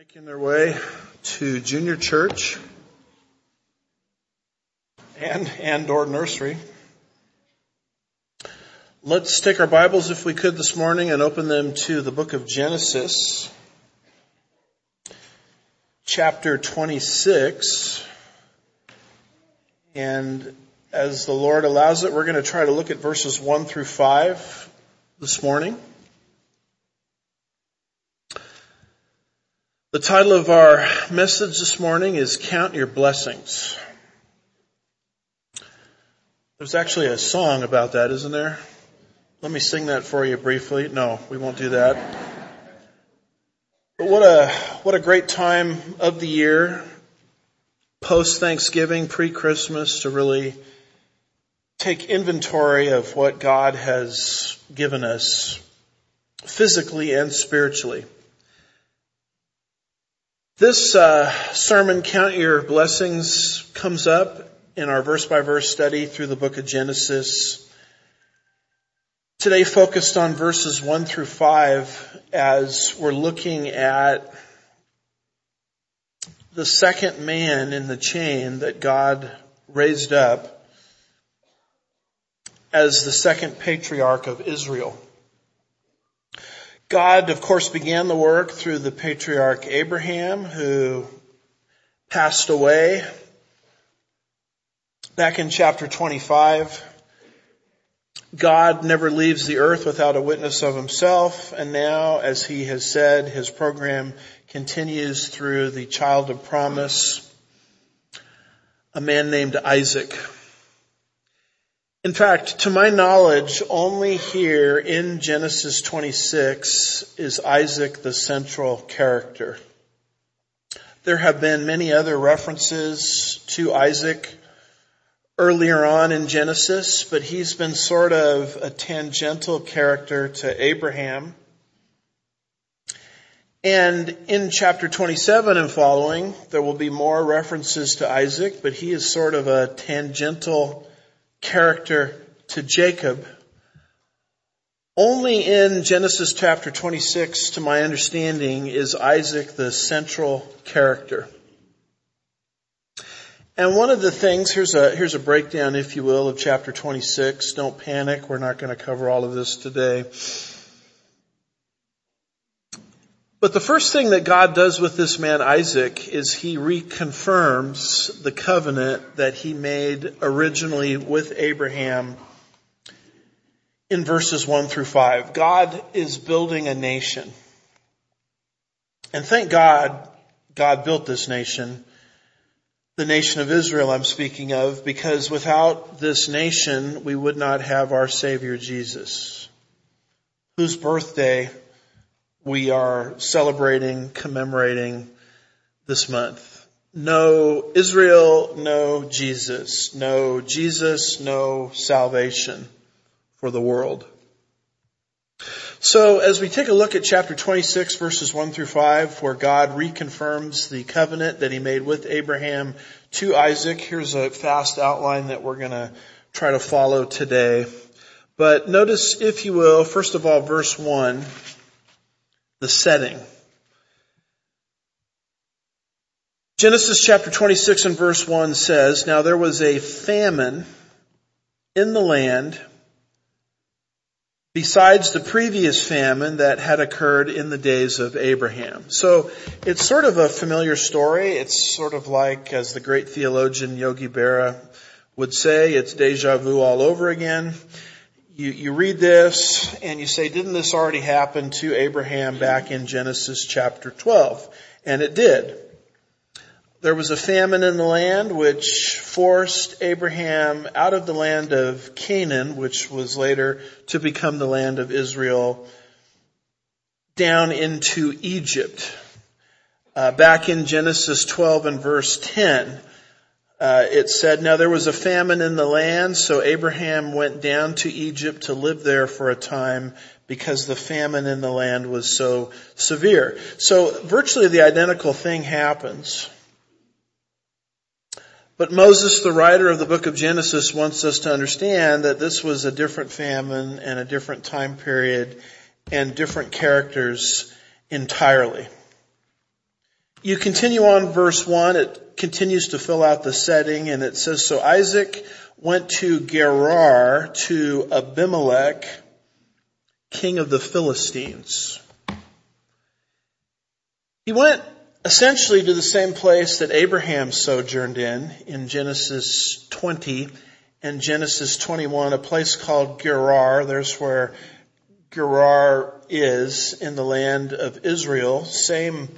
making their way to junior church and and or nursery. Let's take our Bibles if we could this morning and open them to the book of Genesis, chapter 26. And as the Lord allows it, we're going to try to look at verses 1 through 5 this morning. The title of our message this morning is Count Your Blessings. There's actually a song about that, isn't there? Let me sing that for you briefly. No, we won't do that. But what a, what a great time of the year, post Thanksgiving, pre-Christmas, to really take inventory of what God has given us physically and spiritually. This uh, sermon, Count Your Blessings, comes up in our verse by verse study through the book of Genesis. Today focused on verses 1 through 5 as we're looking at the second man in the chain that God raised up as the second patriarch of Israel. God, of course, began the work through the patriarch Abraham, who passed away back in chapter 25. God never leaves the earth without a witness of himself, and now, as he has said, his program continues through the child of promise, a man named Isaac. In fact, to my knowledge, only here in Genesis 26 is Isaac the central character. There have been many other references to Isaac earlier on in Genesis, but he's been sort of a tangential character to Abraham. And in chapter 27 and following, there will be more references to Isaac, but he is sort of a tangential character to Jacob. Only in Genesis chapter 26, to my understanding, is Isaac the central character. And one of the things, here's a, here's a breakdown, if you will, of chapter 26. Don't panic. We're not going to cover all of this today. But the first thing that God does with this man Isaac is he reconfirms the covenant that he made originally with Abraham in verses 1 through 5. God is building a nation. And thank God, God built this nation, the nation of Israel I'm speaking of, because without this nation, we would not have our Savior Jesus, whose birthday we are celebrating, commemorating this month. No Israel, no Jesus. No Jesus, no salvation for the world. So as we take a look at chapter 26 verses 1 through 5 where God reconfirms the covenant that he made with Abraham to Isaac, here's a fast outline that we're going to try to follow today. But notice, if you will, first of all, verse 1, the setting. Genesis chapter 26 and verse 1 says, Now there was a famine in the land besides the previous famine that had occurred in the days of Abraham. So it's sort of a familiar story. It's sort of like, as the great theologian Yogi Berra would say, it's deja vu all over again you, you read this and you say, didn't this already happen to Abraham back in Genesis chapter 12? And it did. There was a famine in the land which forced Abraham out of the land of Canaan, which was later to become the land of Israel, down into Egypt. Uh, back in Genesis 12 and verse 10, uh, it said, Now there was a famine in the land, so Abraham went down to Egypt to live there for a time because the famine in the land was so severe. So virtually the identical thing happens. But Moses, the writer of the book of Genesis, wants us to understand that this was a different famine and a different time period and different characters entirely. You continue on verse 1, it continues to fill out the setting, and it says, So Isaac went to Gerar to Abimelech, king of the Philistines. He went essentially to the same place that Abraham sojourned in, in Genesis 20 and Genesis 21, a place called Gerar. There's where Gerar is in the land of Israel. Same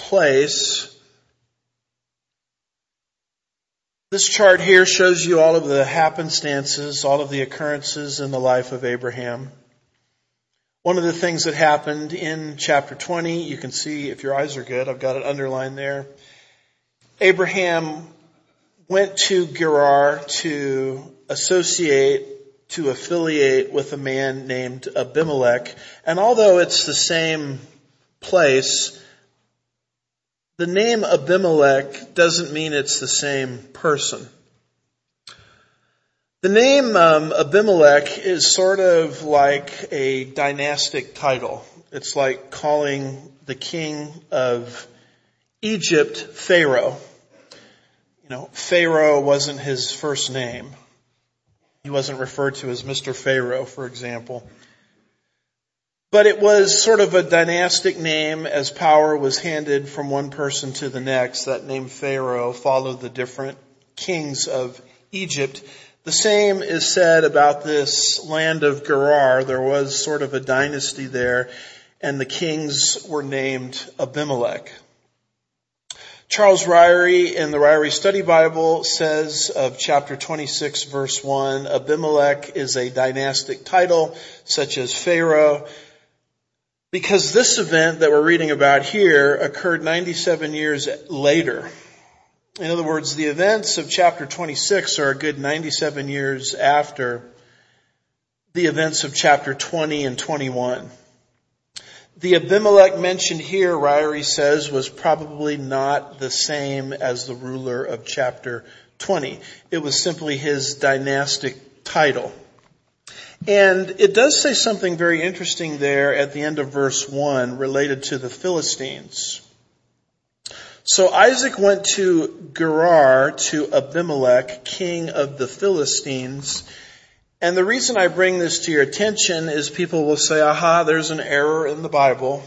place. This chart here shows you all of the happenstances, all of the occurrences in the life of Abraham. One of the things that happened in chapter 20, you can see if your eyes are good, I've got it underlined there. Abraham went to Gerar to associate, to affiliate with a man named Abimelech. And although it's the same place, the name Abimelech doesn't mean it's the same person. The name um, Abimelech is sort of like a dynastic title. It's like calling the king of Egypt Pharaoh. You know, Pharaoh wasn't his first name. He wasn't referred to as Mr. Pharaoh, for example. But it was sort of a dynastic name as power was handed from one person to the next. That name Pharaoh followed the different kings of Egypt. The same is said about this land of Gerar. There was sort of a dynasty there, and the kings were named Abimelech. Charles Ryrie in the Ryrie Study Bible says of chapter 26 verse 1, Abimelech is a dynastic title such as Pharaoh, because this event that we're reading about here occurred 97 years later. In other words, the events of chapter 26 are a good 97 years after the events of chapter 20 and 21. The Abimelech mentioned here, Ryrie says, was probably not the same as the ruler of chapter 20. It was simply his dynastic title. And it does say something very interesting there at the end of verse 1 related to the Philistines. So Isaac went to Gerar to Abimelech, king of the Philistines. And the reason I bring this to your attention is people will say, aha, there's an error in the Bible.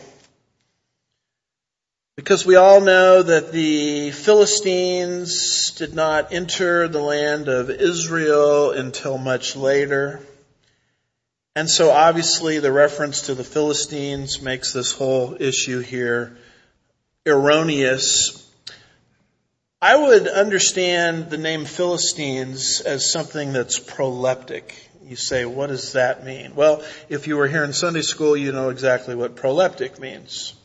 Because we all know that the Philistines did not enter the land of Israel until much later. And so obviously the reference to the Philistines makes this whole issue here erroneous. I would understand the name Philistines as something that's proleptic. You say, what does that mean? Well, if you were here in Sunday school, you know exactly what proleptic means.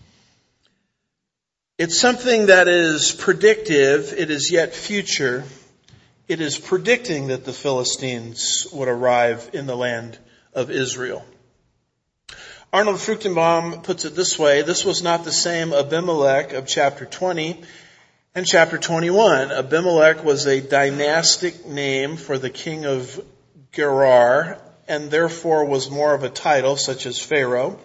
It's something that is predictive, it is yet future. It is predicting that the Philistines would arrive in the land of Israel. Arnold Fruchtenbaum puts it this way, this was not the same Abimelech of chapter 20 and chapter 21. Abimelech was a dynastic name for the king of Gerar and therefore was more of a title such as Pharaoh.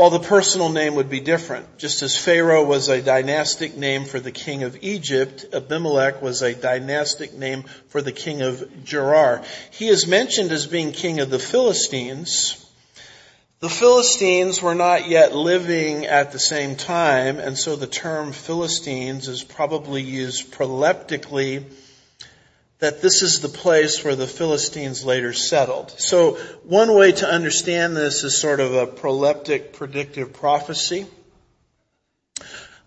While the personal name would be different. Just as Pharaoh was a dynastic name for the king of Egypt, Abimelech was a dynastic name for the king of Gerar. He is mentioned as being king of the Philistines, the Philistines were not yet living at the same time, and so the term Philistines is probably used proleptically that this is the place where the Philistines later settled. So one way to understand this is sort of a proleptic predictive prophecy.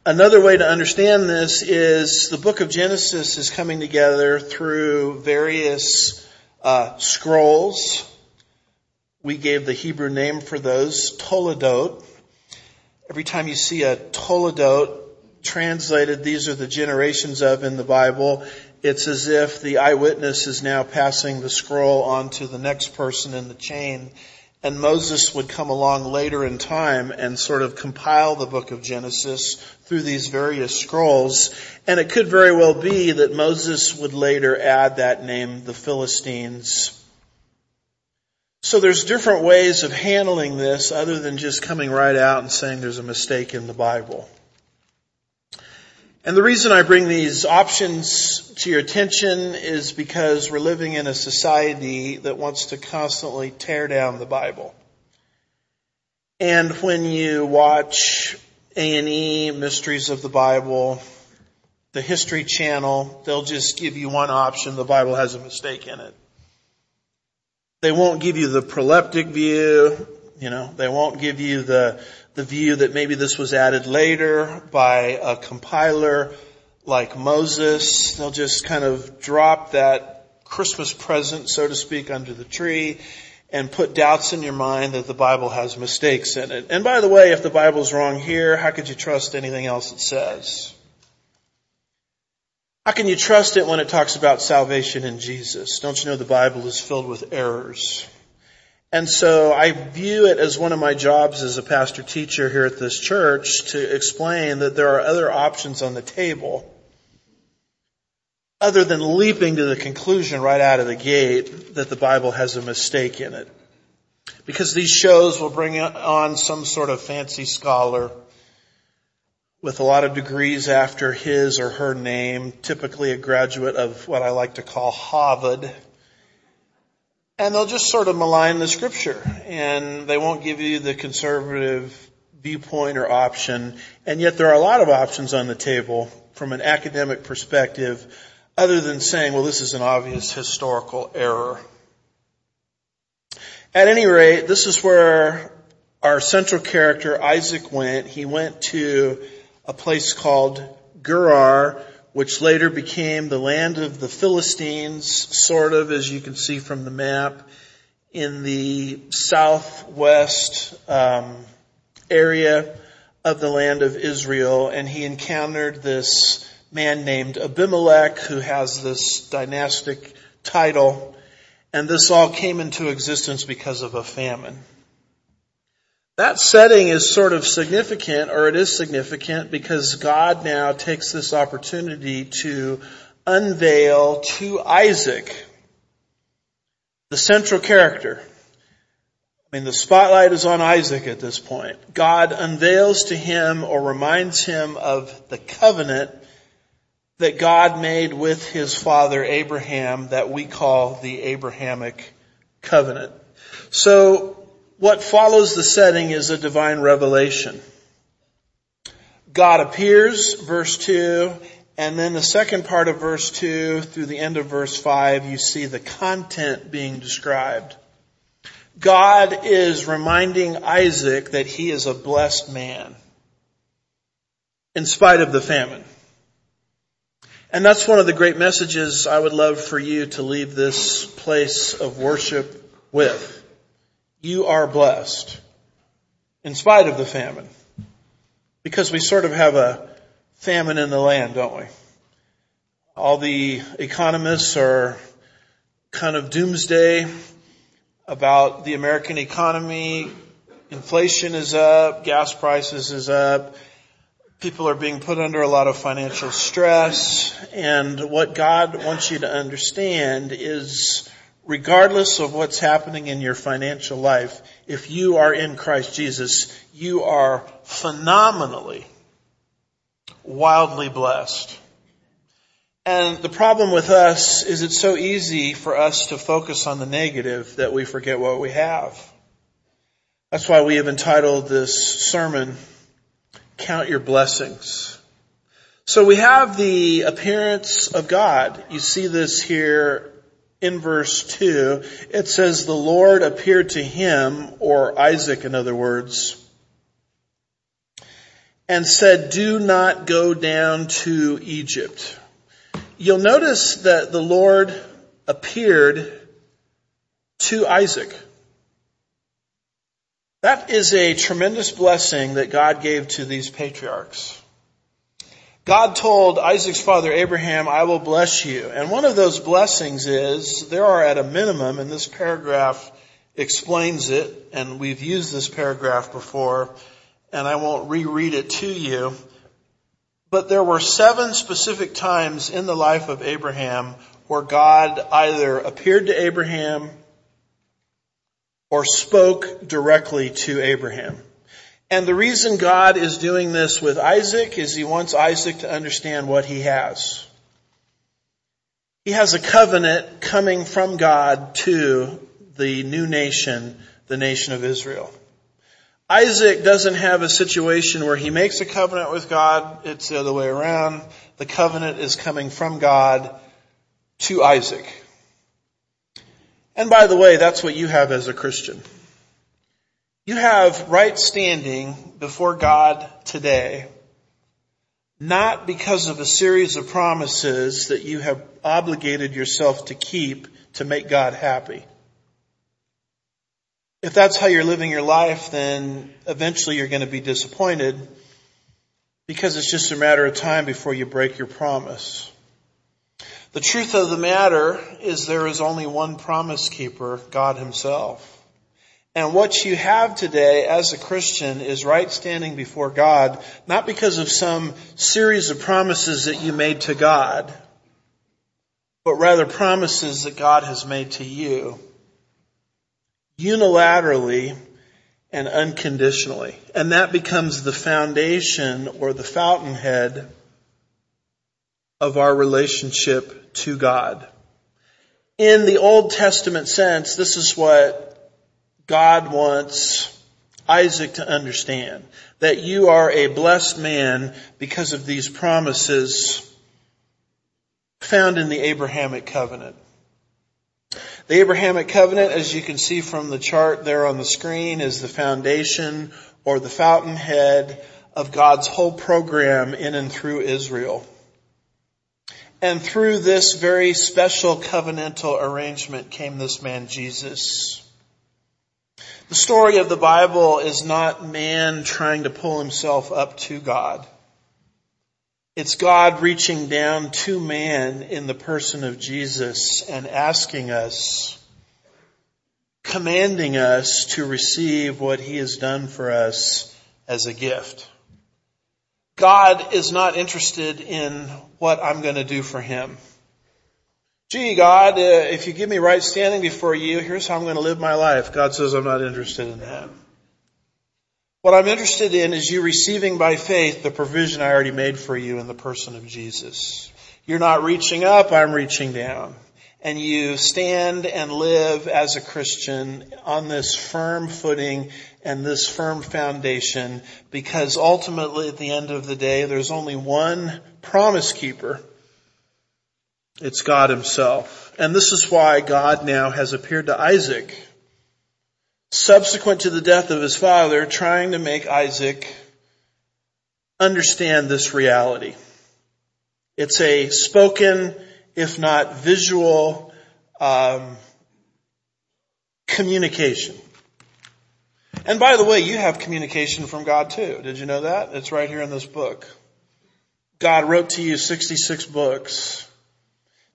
Another way to understand this is the book of Genesis is coming together through various uh, scrolls, we gave the Hebrew name for those, Toledot. Every time you see a Toledot translated, these are the generations of in the Bible, it's as if the eyewitness is now passing the scroll on to the next person in the chain. And Moses would come along later in time and sort of compile the book of Genesis through these various scrolls. And it could very well be that Moses would later add that name, the Philistines, so there's different ways of handling this other than just coming right out and saying there's a mistake in the Bible. And the reason I bring these options to your attention is because we're living in a society that wants to constantly tear down the Bible. And when you watch A&E, Mysteries of the Bible, the History Channel, they'll just give you one option. The Bible has a mistake in it. They won't give you the proleptic view. You know, they won't give you the, the view that maybe this was added later by a compiler like Moses. They'll just kind of drop that Christmas present, so to speak, under the tree and put doubts in your mind that the Bible has mistakes in it. And by the way, if the Bible's wrong here, how could you trust anything else it says? How can you trust it when it talks about salvation in Jesus? Don't you know the Bible is filled with errors? And so I view it as one of my jobs as a pastor teacher here at this church to explain that there are other options on the table other than leaping to the conclusion right out of the gate that the Bible has a mistake in it. Because these shows will bring on some sort of fancy scholar with a lot of degrees after his or her name, typically a graduate of what I like to call Harvard. And they'll just sort of malign the scripture and they won't give you the conservative viewpoint or option. And yet there are a lot of options on the table from an academic perspective other than saying, well, this is an obvious historical error. At any rate, this is where our central character, Isaac, went. He went to a place called Gerar, which later became the land of the Philistines, sort of, as you can see from the map, in the southwest um, area of the land of Israel. And he encountered this man named Abimelech, who has this dynastic title. And this all came into existence because of a famine. That setting is sort of significant, or it is significant, because God now takes this opportunity to unveil to Isaac the central character. I mean, the spotlight is on Isaac at this point. God unveils to him or reminds him of the covenant that God made with his father Abraham that we call the Abrahamic covenant. So what follows the setting is a divine revelation. God appears, verse 2, and then the second part of verse 2 through the end of verse 5, you see the content being described. God is reminding Isaac that he is a blessed man in spite of the famine. And that's one of the great messages I would love for you to leave this place of worship with you are blessed in spite of the famine. Because we sort of have a famine in the land, don't we? All the economists are kind of doomsday about the American economy. Inflation is up, gas prices is up, people are being put under a lot of financial stress, and what God wants you to understand is regardless of what's happening in your financial life, if you are in Christ Jesus, you are phenomenally, wildly blessed. And the problem with us is it's so easy for us to focus on the negative that we forget what we have. That's why we have entitled this sermon, Count Your Blessings. So we have the appearance of God. You see this here in verse 2, it says the Lord appeared to him, or Isaac in other words, and said, do not go down to Egypt. You'll notice that the Lord appeared to Isaac. That is a tremendous blessing that God gave to these patriarchs. God told Isaac's father Abraham, I will bless you. And one of those blessings is there are at a minimum, and this paragraph explains it, and we've used this paragraph before, and I won't reread it to you, but there were seven specific times in the life of Abraham where God either appeared to Abraham or spoke directly to Abraham. And the reason God is doing this with Isaac is he wants Isaac to understand what he has. He has a covenant coming from God to the new nation, the nation of Israel. Isaac doesn't have a situation where he makes a covenant with God. It's the other way around. The covenant is coming from God to Isaac. And by the way, that's what you have as a Christian. You have right standing before God today, not because of a series of promises that you have obligated yourself to keep to make God happy. If that's how you're living your life, then eventually you're going to be disappointed because it's just a matter of time before you break your promise. The truth of the matter is there is only one promise keeper, God himself. And what you have today as a Christian is right standing before God, not because of some series of promises that you made to God, but rather promises that God has made to you unilaterally and unconditionally. And that becomes the foundation or the fountainhead of our relationship to God. In the Old Testament sense, this is what God wants Isaac to understand. That you are a blessed man because of these promises found in the Abrahamic covenant. The Abrahamic covenant, as you can see from the chart there on the screen, is the foundation or the fountainhead of God's whole program in and through Israel. And through this very special covenantal arrangement came this man Jesus. The story of the Bible is not man trying to pull himself up to God. It's God reaching down to man in the person of Jesus and asking us, commanding us to receive what he has done for us as a gift. God is not interested in what I'm going to do for him. Gee, God, uh, if you give me right standing before you, here's how I'm going to live my life. God says I'm not interested in that. What I'm interested in is you receiving by faith the provision I already made for you in the person of Jesus. You're not reaching up, I'm reaching down. And you stand and live as a Christian on this firm footing and this firm foundation because ultimately at the end of the day there's only one promise keeper. It's God himself. And this is why God now has appeared to Isaac subsequent to the death of his father, trying to make Isaac understand this reality. It's a spoken, if not visual, um, communication. And by the way, you have communication from God too. Did you know that? It's right here in this book. God wrote to you 66 books.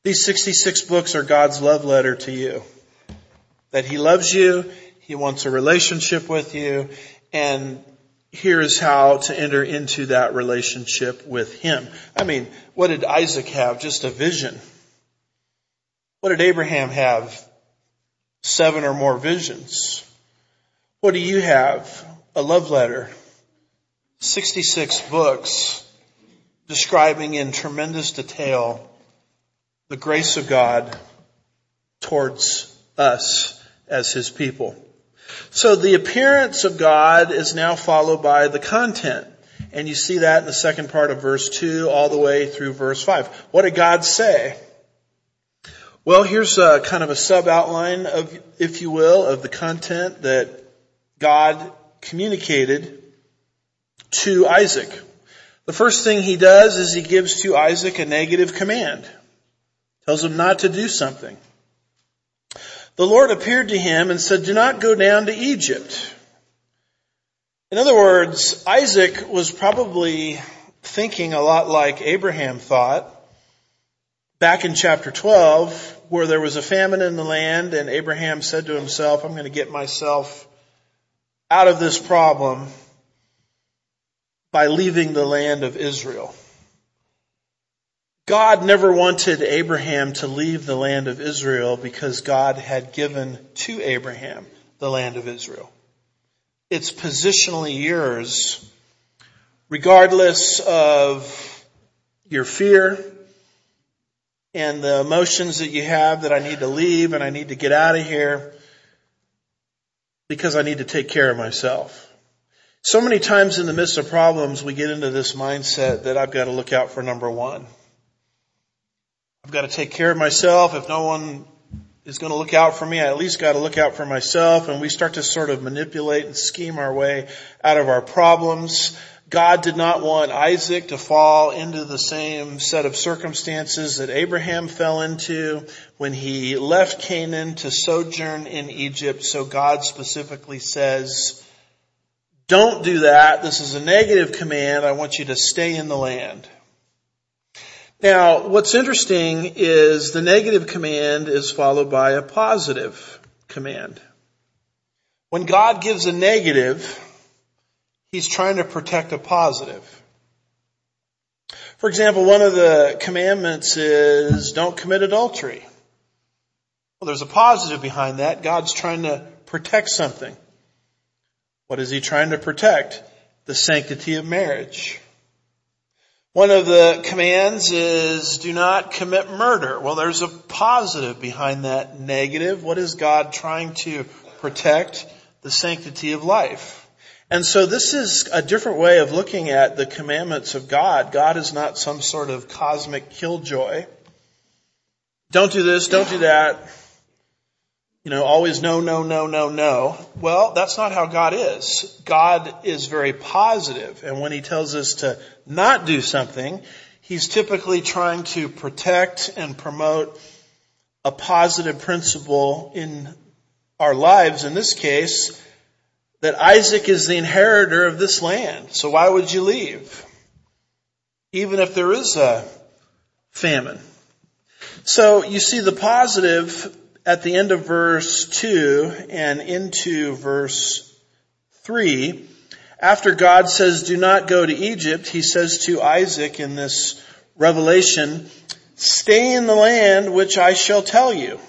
These 66 books are God's love letter to you. That He loves you, he wants a relationship with you and here's how to enter into that relationship with Him. I mean, what did Isaac have? Just a vision. What did Abraham have? Seven or more visions. What do you have? A love letter. 66 books describing in tremendous detail the grace of God towards us as His people. So the appearance of God is now followed by the content. And you see that in the second part of verse 2 all the way through verse 5. What did God say? Well, here's a kind of a sub outline of, if you will, of the content that God communicated to Isaac. The first thing he does is he gives to Isaac a negative command. Tells him not to do something the Lord appeared to him and said, do not go down to Egypt. In other words, Isaac was probably thinking a lot like Abraham thought back in chapter 12 where there was a famine in the land and Abraham said to himself, I'm going to get myself out of this problem by leaving the land of Israel. God never wanted Abraham to leave the land of Israel because God had given to Abraham the land of Israel. it's positionally yours, regardless of your fear and the emotions that you have that I need to leave and I need to get out of here because I need to take care of myself. So many times in the midst of problems, we get into this mindset that I've got to look out for number one. I've got to take care of myself. If no one is going to look out for me, I at least got to look out for myself. And we start to sort of manipulate and scheme our way out of our problems. God did not want Isaac to fall into the same set of circumstances that Abraham fell into when he left Canaan to sojourn in Egypt. So God specifically says, don't do that. This is a negative command. I want you to stay in the land. Now, what's interesting is the negative command is followed by a positive command. When God gives a negative, He's trying to protect a positive. For example, one of the commandments is don't commit adultery. Well, there's a positive behind that. God's trying to protect something. What is He trying to protect? The sanctity of marriage. One of the commands is do not commit murder. Well, there's a positive behind that negative. What is God trying to protect? The sanctity of life. And so this is a different way of looking at the commandments of God. God is not some sort of cosmic killjoy. Don't do this, don't do that. You know, always no, no, no, no, no. Well, that's not how God is. God is very positive, and when He tells us to not do something, He's typically trying to protect and promote a positive principle in our lives. In this case, that Isaac is the inheritor of this land. So why would you leave? Even if there is a famine. So you see the positive at the end of verse 2 and into verse 3. After God says, do not go to Egypt, he says to Isaac in this revelation, stay in the land which I shall tell you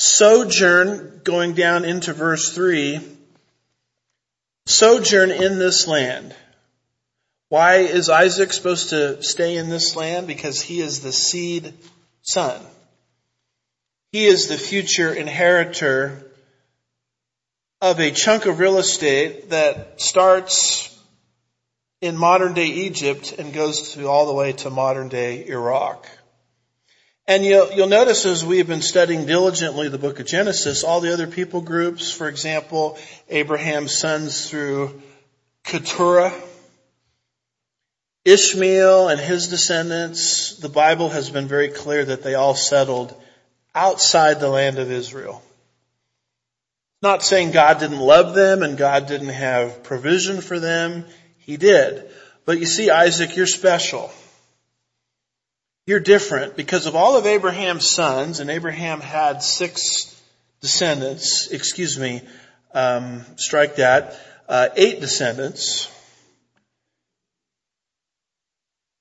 sojourn, going down into verse 3, sojourn in this land. Why is Isaac supposed to stay in this land? Because he is the seed son. He is the future inheritor of a chunk of real estate that starts in modern day Egypt and goes to all the way to modern day Iraq. And you'll, you'll notice as we've been studying diligently the book of Genesis, all the other people groups, for example, Abraham's sons through Keturah, Ishmael and his descendants, the Bible has been very clear that they all settled outside the land of Israel. Not saying God didn't love them and God didn't have provision for them. He did. But you see, Isaac, you're special. You're different because of all of Abraham's sons, and Abraham had six descendants, excuse me, um, strike that, uh, eight descendants.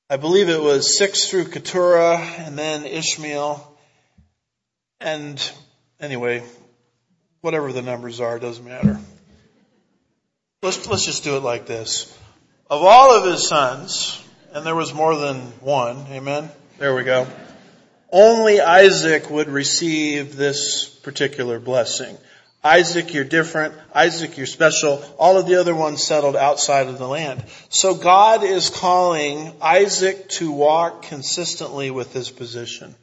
I believe it was six through Keturah and then Ishmael. And anyway, whatever the numbers are, doesn't matter. Let's, let's just do it like this. Of all of his sons, and there was more than one, amen? There we go. Only Isaac would receive this particular blessing. Isaac, you're different. Isaac, you're special. All of the other ones settled outside of the land. So God is calling Isaac to walk consistently with his position.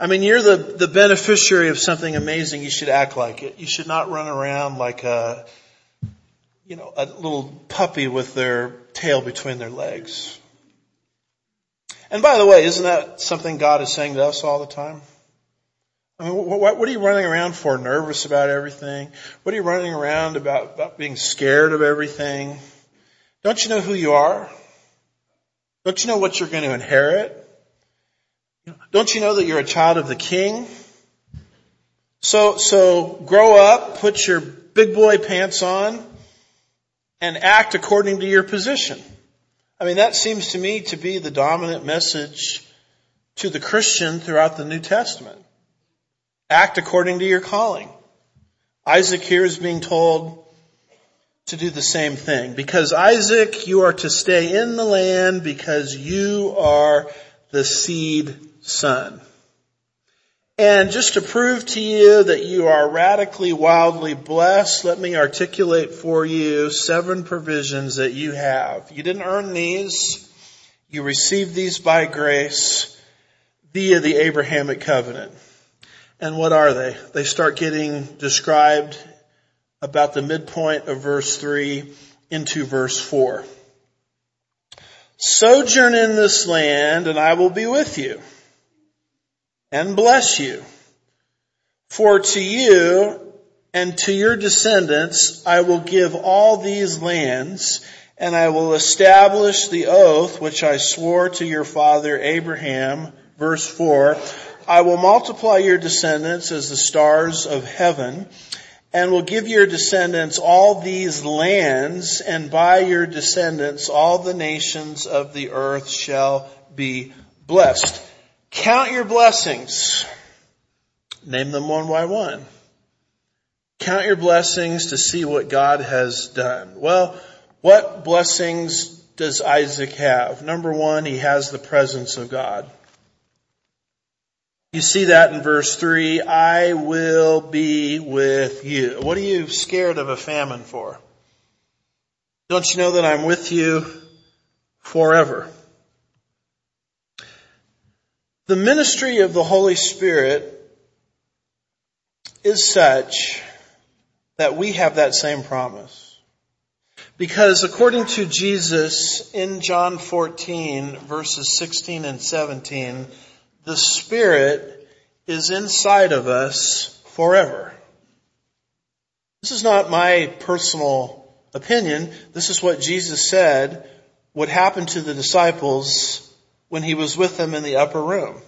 I mean, you're the, the beneficiary of something amazing. You should act like it. You should not run around like a, you know, a little puppy with their tail between their legs. And by the way, isn't that something God is saying to us all the time? I mean, what, what, are you running around for? Nervous about everything? What are you running around about, about being scared of everything? Don't you know who you are? Don't you know what you're going to inherit? Don't you know that you're a child of the king? So, so grow up, put your big boy pants on, and act according to your position. I mean, that seems to me to be the dominant message to the Christian throughout the New Testament. Act according to your calling. Isaac here is being told to do the same thing. Because Isaac, you are to stay in the land because you are the seed son. And just to prove to you that you are radically, wildly blessed, let me articulate for you seven provisions that you have. You didn't earn these. You received these by grace via the Abrahamic covenant. And what are they? They start getting described about the midpoint of verse 3 into verse 4. Sojourn in this land and I will be with you and bless you. For to you and to your descendants I will give all these lands and I will establish the oath which I swore to your father Abraham. Verse 4. I will multiply your descendants as the stars of heaven and will give your descendants all these lands, and by your descendants all the nations of the earth shall be blessed. Count your blessings. Name them one by one. Count your blessings to see what God has done. Well, what blessings does Isaac have? Number one, he has the presence of God. You see that in verse 3, I will be with you. What are you scared of a famine for? Don't you know that I'm with you forever? The ministry of the Holy Spirit is such that we have that same promise. Because according to Jesus in John 14 verses 16 and 17, the Spirit is inside of us forever. This is not my personal opinion. This is what Jesus said would happen to the disciples when he was with them in the upper room.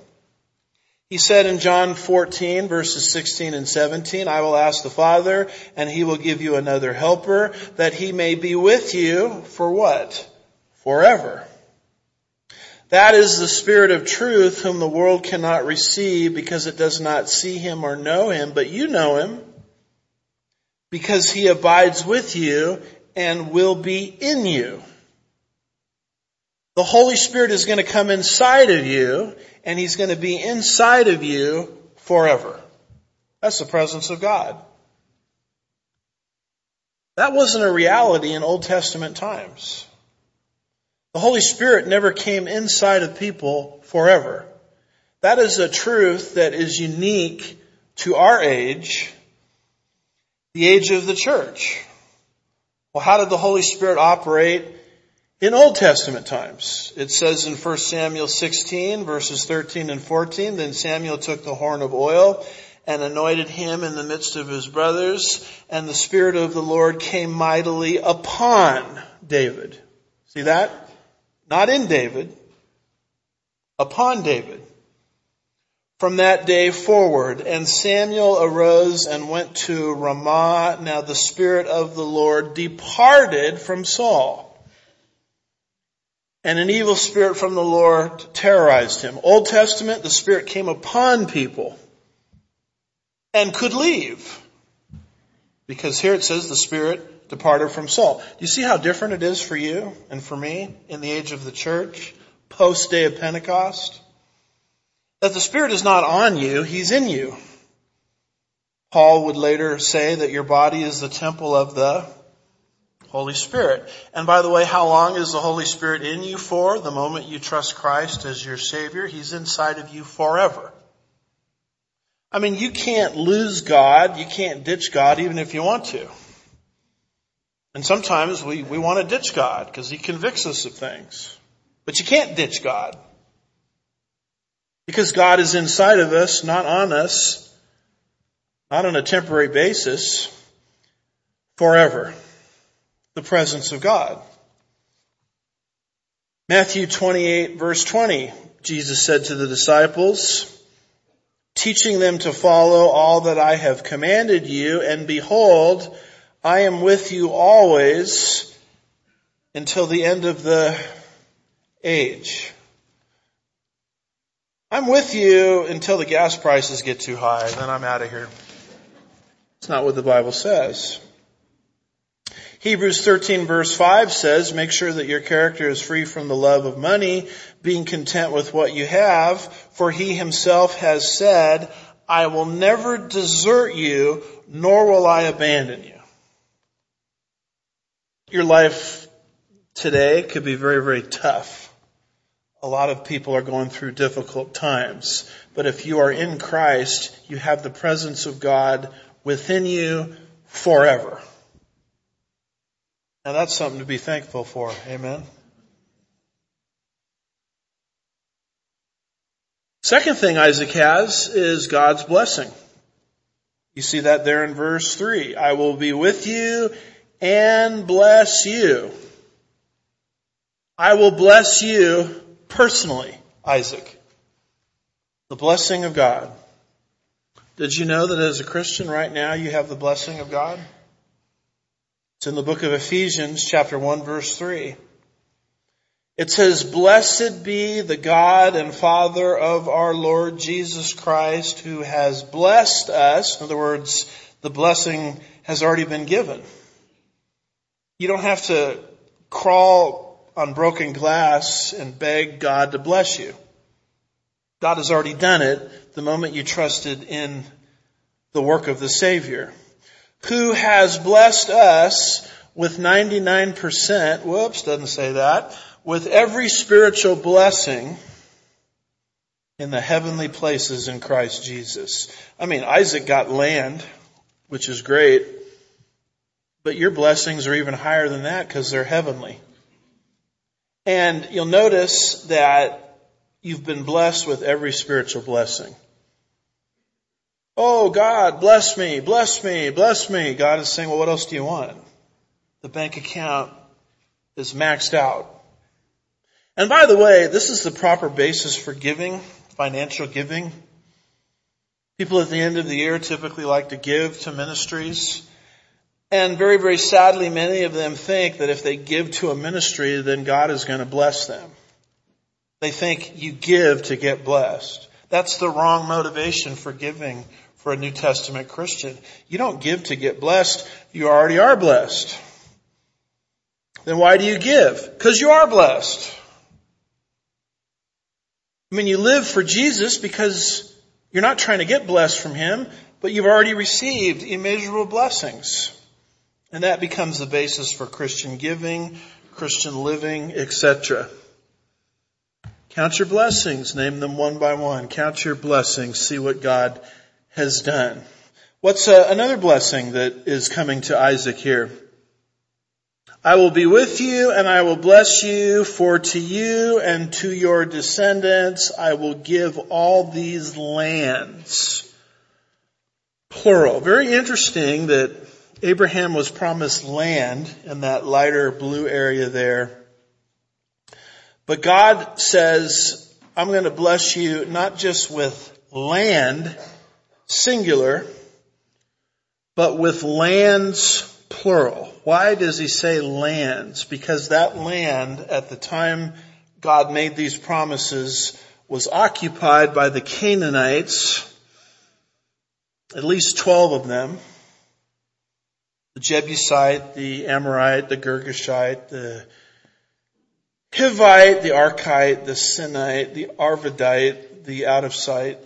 He said in John 14 verses 16 and 17, I will ask the Father and he will give you another helper that he may be with you for what? Forever. That is the Spirit of truth whom the world cannot receive because it does not see him or know him, but you know him because he abides with you and will be in you. The Holy Spirit is going to come inside of you and he's going to be inside of you forever. That's the presence of God. That wasn't a reality in Old Testament times. The Holy Spirit never came inside of people forever. That is a truth that is unique to our age, the age of the church. Well, how did the Holy Spirit operate in Old Testament times? It says in 1 Samuel 16 verses 13 and 14, then Samuel took the horn of oil and anointed him in the midst of his brothers, and the Spirit of the Lord came mightily upon David. See that? not in David, upon David. From that day forward, and Samuel arose and went to Ramah. Now the Spirit of the Lord departed from Saul. And an evil spirit from the Lord terrorized him. Old Testament, the Spirit came upon people and could leave. Because here it says the Spirit departed from Saul. Do you see how different it is for you and for me in the age of the church, post day of Pentecost? That the Spirit is not on you, He's in you. Paul would later say that your body is the temple of the Holy Spirit. And by the way, how long is the Holy Spirit in you for? The moment you trust Christ as your Savior, He's inside of you forever. I mean, you can't lose God, you can't ditch God even if you want to. And sometimes we, we want to ditch God because He convicts us of things. But you can't ditch God. Because God is inside of us, not on us, not on a temporary basis, forever. The presence of God. Matthew 28 verse 20, Jesus said to the disciples, teaching them to follow all that I have commanded you, and behold, I am with you always until the end of the age. I'm with you until the gas prices get too high, then I'm out of here. It's not what the Bible says. Hebrews 13 verse 5 says, make sure that your character is free from the love of money, being content with what you have, for he himself has said, I will never desert you, nor will I abandon you. Your life today could be very, very tough. A lot of people are going through difficult times. But if you are in Christ, you have the presence of God within you forever. Now that's something to be thankful for. Amen. Second thing Isaac has is God's blessing. You see that there in verse 3. I will be with you and bless you. I will bless you personally, Isaac. The blessing of God. Did you know that as a Christian right now you have the blessing of God? It's in the book of Ephesians chapter 1 verse 3. It says, Blessed be the God and Father of our Lord Jesus Christ who has blessed us. In other words, the blessing has already been given. You don't have to crawl on broken glass and beg God to bless you. God has already done it the moment you trusted in the work of the Savior who has blessed us with 99%, whoops, doesn't say that, with every spiritual blessing in the heavenly places in Christ Jesus. I mean, Isaac got land, which is great, but your blessings are even higher than that because they're heavenly. And you'll notice that you've been blessed with every spiritual blessing. Oh God, bless me, bless me, bless me. God is saying, well, what else do you want? The bank account is maxed out. And by the way, this is the proper basis for giving, financial giving. People at the end of the year typically like to give to ministries. And very, very sadly, many of them think that if they give to a ministry, then God is going to bless them. They think you give to get blessed. That's the wrong motivation for giving for a New Testament Christian. You don't give to get blessed. You already are blessed. Then why do you give? Because you are blessed. I mean, you live for Jesus because you're not trying to get blessed from Him, but you've already received immeasurable blessings. And that becomes the basis for Christian giving, Christian living, etc. Count your blessings, name them one by one. Count your blessings, see what God has done. What's uh, another blessing that is coming to Isaac here? I will be with you and I will bless you, for to you and to your descendants I will give all these lands. Plural. Very interesting that Abraham was promised land in that lighter blue area there. But God says, I'm going to bless you not just with land, singular, but with lands plural. Why does he say lands? Because that land at the time God made these promises was occupied by the Canaanites, at least 12 of them. The Jebusite, the Amorite, the Girgashite, the Hivite, the Arkite, the Sinite, the Arvadite, the out of sight,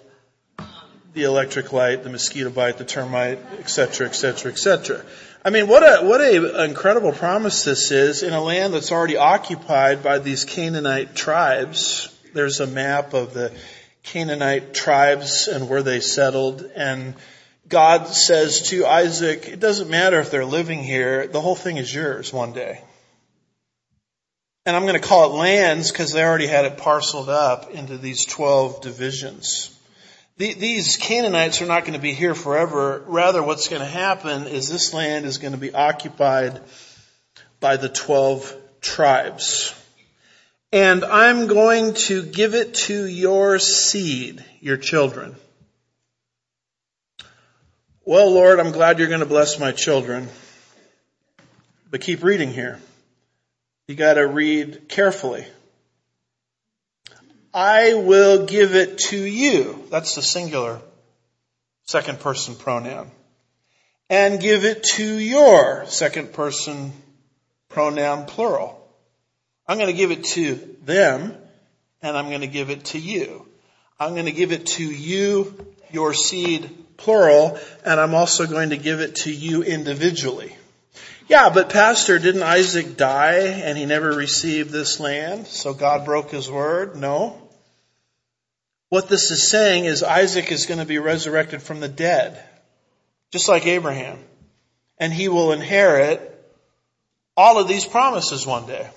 the electric light, the mosquito bite, the termite, etc., etc., etc. I mean, what a what a incredible promise this is in a land that's already occupied by these Canaanite tribes. There's a map of the Canaanite tribes and where they settled, and God says to Isaac, "It doesn't matter if they're living here; the whole thing is yours one day." And I'm going to call it lands because they already had it parceled up into these 12 divisions these Canaanites are not going to be here forever. Rather, what's going to happen is this land is going to be occupied by the 12 tribes. And I'm going to give it to your seed, your children. Well, Lord, I'm glad you're going to bless my children. But keep reading here. You gotta read carefully. I will give it to you. That's the singular second person pronoun. and give it to your second person pronoun plural. I'm going to give it to them and I'm going to give it to you. I'm going to give it to you, your seed plural, and I'm also going to give it to you individually. Yeah, but pastor, didn't Isaac die and he never received this land? So God broke his word? No. What this is saying is Isaac is going to be resurrected from the dead, just like Abraham. And he will inherit all of these promises one day.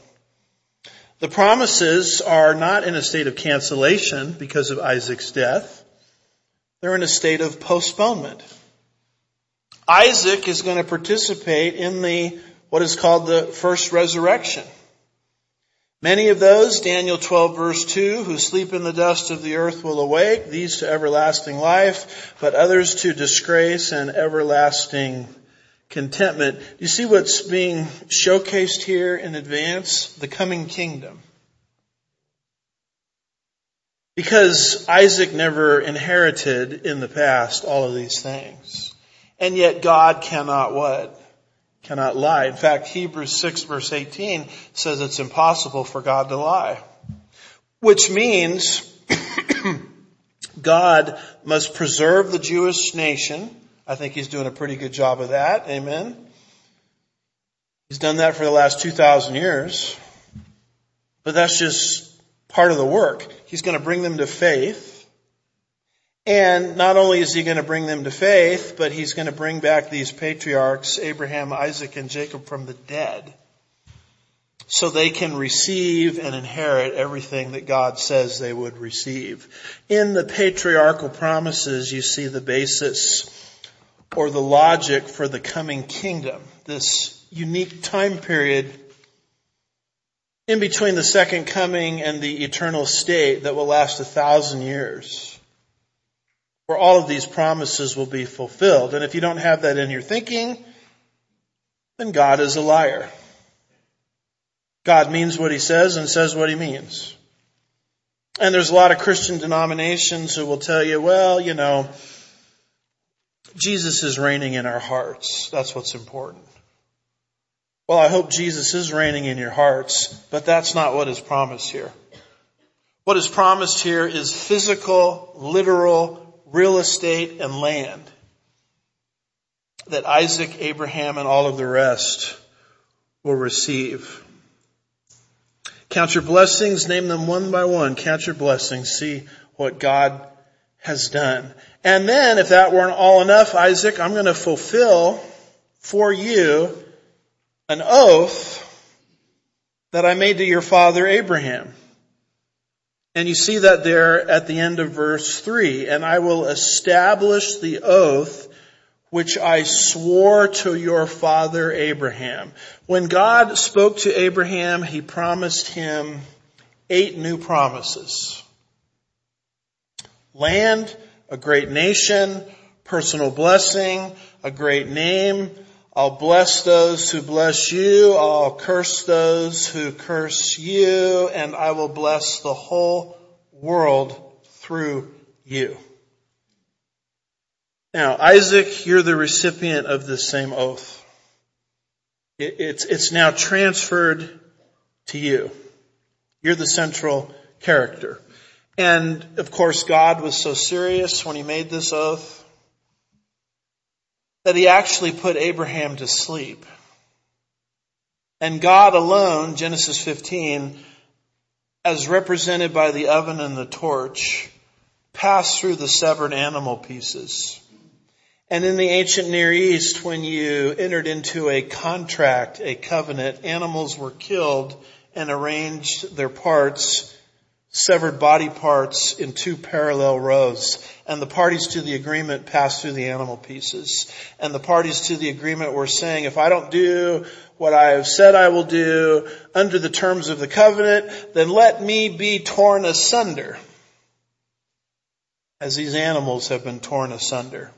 The promises are not in a state of cancellation because of Isaac's death. They're in a state of postponement. Isaac is going to participate in the, what is called the first resurrection. Many of those, Daniel 12 verse 2, who sleep in the dust of the earth will awake, these to everlasting life, but others to disgrace and everlasting contentment. Do you see what's being showcased here in advance? The coming kingdom. Because Isaac never inherited in the past all of these things. And yet God cannot what? Cannot lie. In fact, Hebrews 6 verse 18 says it's impossible for God to lie. Which means God must preserve the Jewish nation I think he's doing a pretty good job of that. Amen. He's done that for the last 2,000 years. But that's just part of the work. He's going to bring them to faith. And not only is he going to bring them to faith, but he's going to bring back these patriarchs, Abraham, Isaac, and Jacob from the dead. So they can receive and inherit everything that God says they would receive. In the patriarchal promises, you see the basis or the logic for the coming kingdom, this unique time period in between the second coming and the eternal state that will last a thousand years, where all of these promises will be fulfilled. And if you don't have that in your thinking, then God is a liar. God means what he says and says what he means. And there's a lot of Christian denominations who will tell you, well, you know, Jesus is reigning in our hearts. That's what's important. Well, I hope Jesus is reigning in your hearts, but that's not what is promised here. What is promised here is physical, literal real estate and land that Isaac, Abraham, and all of the rest will receive. Count your blessings, name them one by one. Count your blessings, see what God has done. And then, if that weren't all enough, Isaac, I'm going to fulfill for you an oath that I made to your father Abraham. And you see that there at the end of verse 3. And I will establish the oath which I swore to your father Abraham. When God spoke to Abraham, he promised him eight new promises. Land, a great nation, personal blessing, a great name. I'll bless those who bless you. I'll curse those who curse you. And I will bless the whole world through you. Now, Isaac, you're the recipient of this same oath. It's, it's now transferred to you. You're the central character. And of course, God was so serious when he made this oath that he actually put Abraham to sleep. And God alone, Genesis 15, as represented by the oven and the torch, passed through the severed animal pieces. And in the ancient Near East, when you entered into a contract, a covenant, animals were killed and arranged their parts severed body parts in two parallel rows. And the parties to the agreement passed through the animal pieces. And the parties to the agreement were saying, if I don't do what I have said I will do under the terms of the covenant, then let me be torn asunder. As these animals have been torn asunder.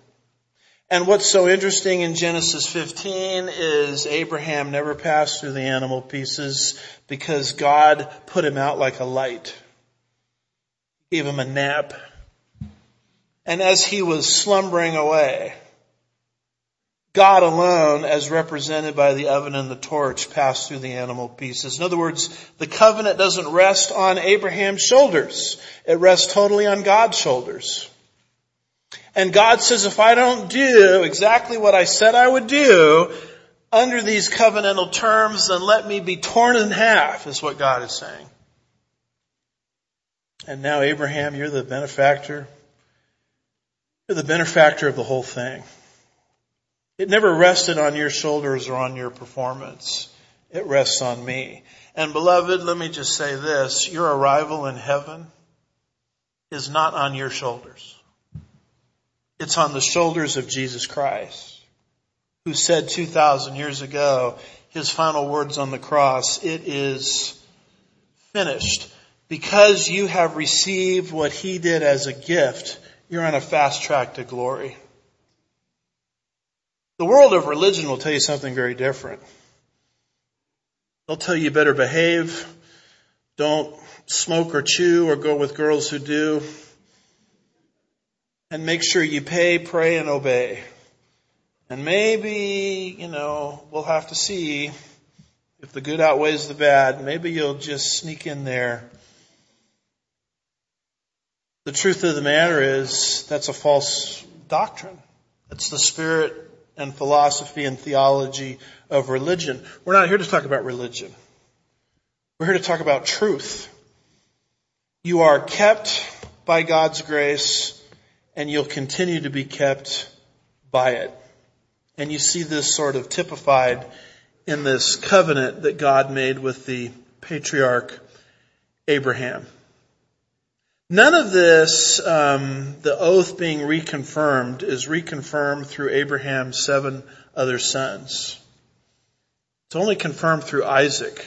And what's so interesting in Genesis 15 is Abraham never passed through the animal pieces because God put him out like a light gave him a nap. And as he was slumbering away, God alone, as represented by the oven and the torch, passed through the animal pieces. In other words, the covenant doesn't rest on Abraham's shoulders. It rests totally on God's shoulders. And God says, if I don't do exactly what I said I would do under these covenantal terms, then let me be torn in half, is what God is saying. And now, Abraham, you're the benefactor. You're the benefactor of the whole thing. It never rested on your shoulders or on your performance. It rests on me. And beloved, let me just say this. Your arrival in heaven is not on your shoulders. It's on the shoulders of Jesus Christ, who said 2,000 years ago, his final words on the cross, it is finished. Because you have received what he did as a gift, you're on a fast track to glory. The world of religion will tell you something very different. They'll tell you better behave, don't smoke or chew or go with girls who do, and make sure you pay, pray, and obey. And maybe, you know, we'll have to see if the good outweighs the bad. Maybe you'll just sneak in there. The truth of the matter is that's a false doctrine. It's the spirit and philosophy and theology of religion. We're not here to talk about religion. We're here to talk about truth. You are kept by God's grace and you'll continue to be kept by it. And you see this sort of typified in this covenant that God made with the patriarch Abraham. None of this, um, the oath being reconfirmed, is reconfirmed through Abraham's seven other sons. It's only confirmed through Isaac.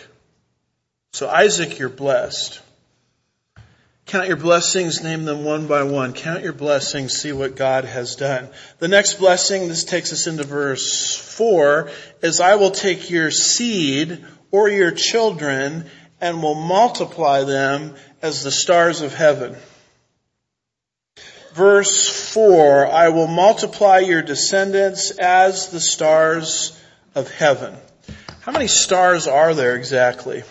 So Isaac, you're blessed. Count your blessings, name them one by one. Count your blessings, see what God has done. The next blessing, this takes us into verse 4, is I will take your seed or your children and will multiply them as the stars of heaven. Verse 4, I will multiply your descendants as the stars of heaven. How many stars are there exactly?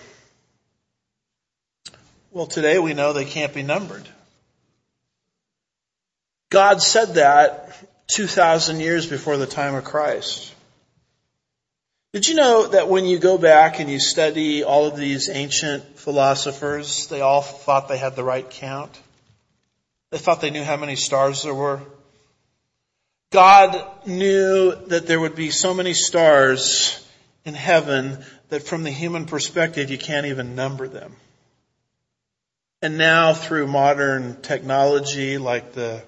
Well, today we know they can't be numbered. God said that 2,000 years before the time of Christ. Did you know that when you go back and you study all of these ancient philosophers, they all thought they had the right count? They thought they knew how many stars there were. God knew that there would be so many stars in heaven that from the human perspective you can't even number them. And now through modern technology like the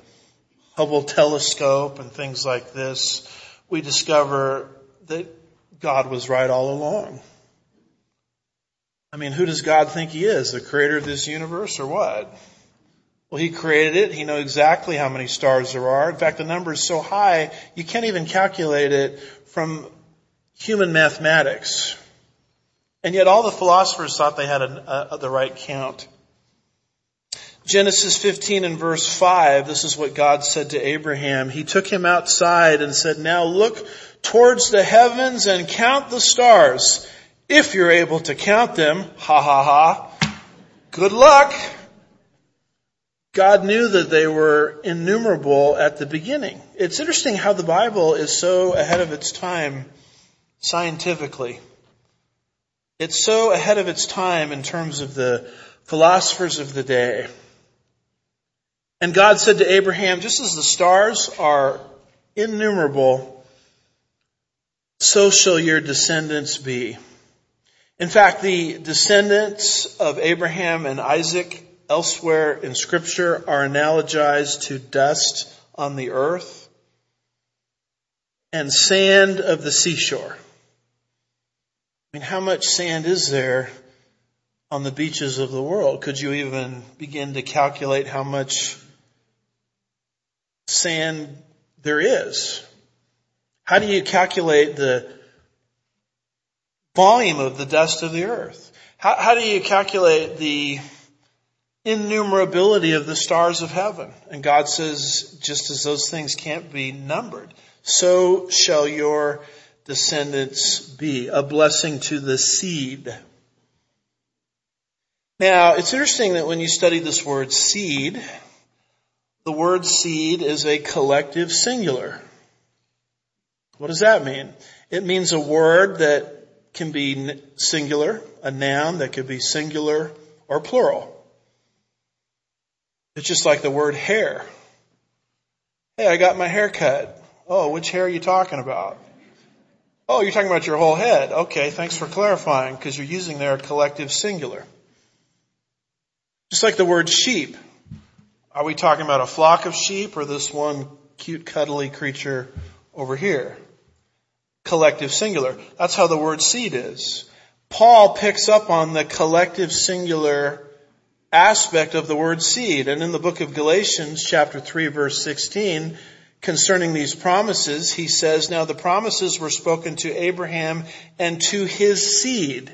Hubble telescope and things like this, we discover that God was right all along. I mean, who does God think He is? The creator of this universe or what? Well, He created it. He knows exactly how many stars there are. In fact, the number is so high, you can't even calculate it from human mathematics. And yet all the philosophers thought they had a, a, uh, the right count. Genesis 15 and verse 5, this is what God said to Abraham. He took him outside and said, now look towards the heavens and count the stars. If you're able to count them, ha ha ha, good luck. God knew that they were innumerable at the beginning. It's interesting how the Bible is so ahead of its time scientifically. It's so ahead of its time in terms of the philosophers of the day. And God said to Abraham, just as the stars are innumerable, so shall your descendants be. In fact, the descendants of Abraham and Isaac elsewhere in scripture are analogized to dust on the earth and sand of the seashore. I mean, how much sand is there on the beaches of the world? Could you even begin to calculate how much sand there is? How do you calculate the volume of the dust of the earth? How, how do you calculate the innumerability of the stars of heaven? And God says, just as those things can't be numbered, so shall your descendants be. A blessing to the seed. Now, it's interesting that when you study this word seed, the word seed is a collective singular. What does that mean? It means a word that can be singular, a noun that could be singular or plural. It's just like the word hair. Hey, I got my hair cut. Oh, which hair are you talking about? Oh, you're talking about your whole head. Okay, thanks for clarifying because you're using their collective singular. Just like the word sheep. Are we talking about a flock of sheep or this one cute cuddly creature over here? Collective singular. That's how the word seed is. Paul picks up on the collective singular aspect of the word seed. And in the book of Galatians chapter 3 verse 16, concerning these promises, he says, Now the promises were spoken to Abraham and to his seed.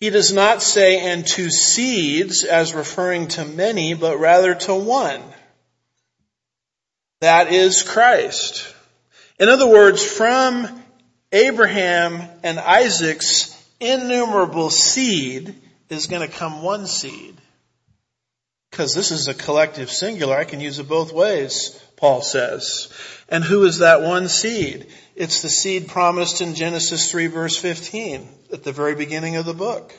He does not say, and to seeds as referring to many, but rather to one. That is Christ. In other words, from Abraham and Isaac's innumerable seed is going to come one seed. Because this is a collective singular. I can use it both ways, Paul says. And who is that one seed? It's the seed promised in Genesis 3 verse 15 at the very beginning of the book.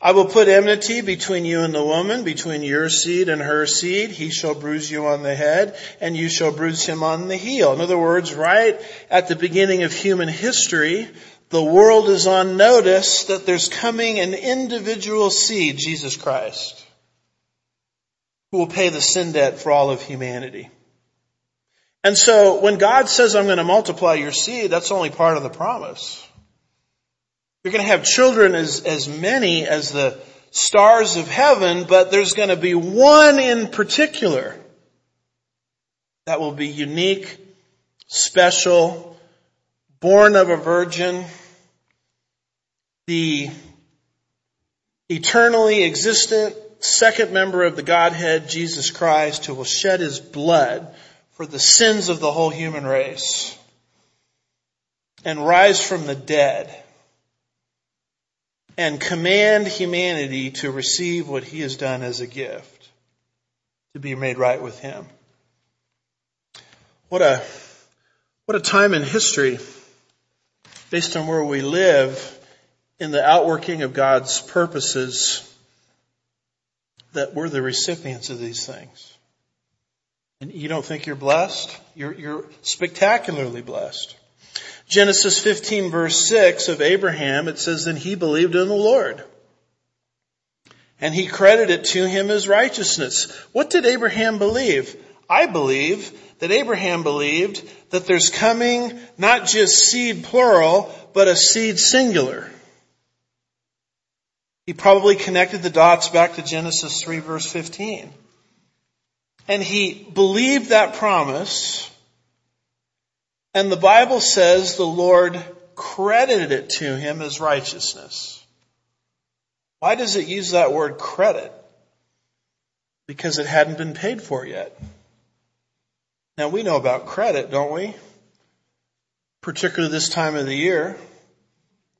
I will put enmity between you and the woman, between your seed and her seed. He shall bruise you on the head, and you shall bruise him on the heel. In other words, right at the beginning of human history, the world is on notice that there's coming an individual seed, Jesus Christ, who will pay the sin debt for all of humanity. And so when God says, I'm going to multiply your seed, that's only part of the promise. You're going to have children as, as many as the stars of heaven, but there's going to be one in particular that will be unique, special, born of a virgin, the eternally existent second member of the Godhead, Jesus Christ, who will shed his blood for the sins of the whole human race and rise from the dead and command humanity to receive what he has done as a gift, to be made right with him. What a, what a time in history based on where we live in the outworking of God's purposes that we're the recipients of these things. And you don't think you're blessed? You're, you're spectacularly blessed. Genesis 15 verse 6 of Abraham, it says, Then he believed in the Lord. And he credited to him as righteousness. What did Abraham believe? I believe that Abraham believed that there's coming not just seed plural, but a seed singular. He probably connected the dots back to Genesis 3 verse 15. And he believed that promise. And the Bible says the Lord credited it to him as righteousness. Why does it use that word credit? Because it hadn't been paid for yet. Now we know about credit, don't we? Particularly this time of the year.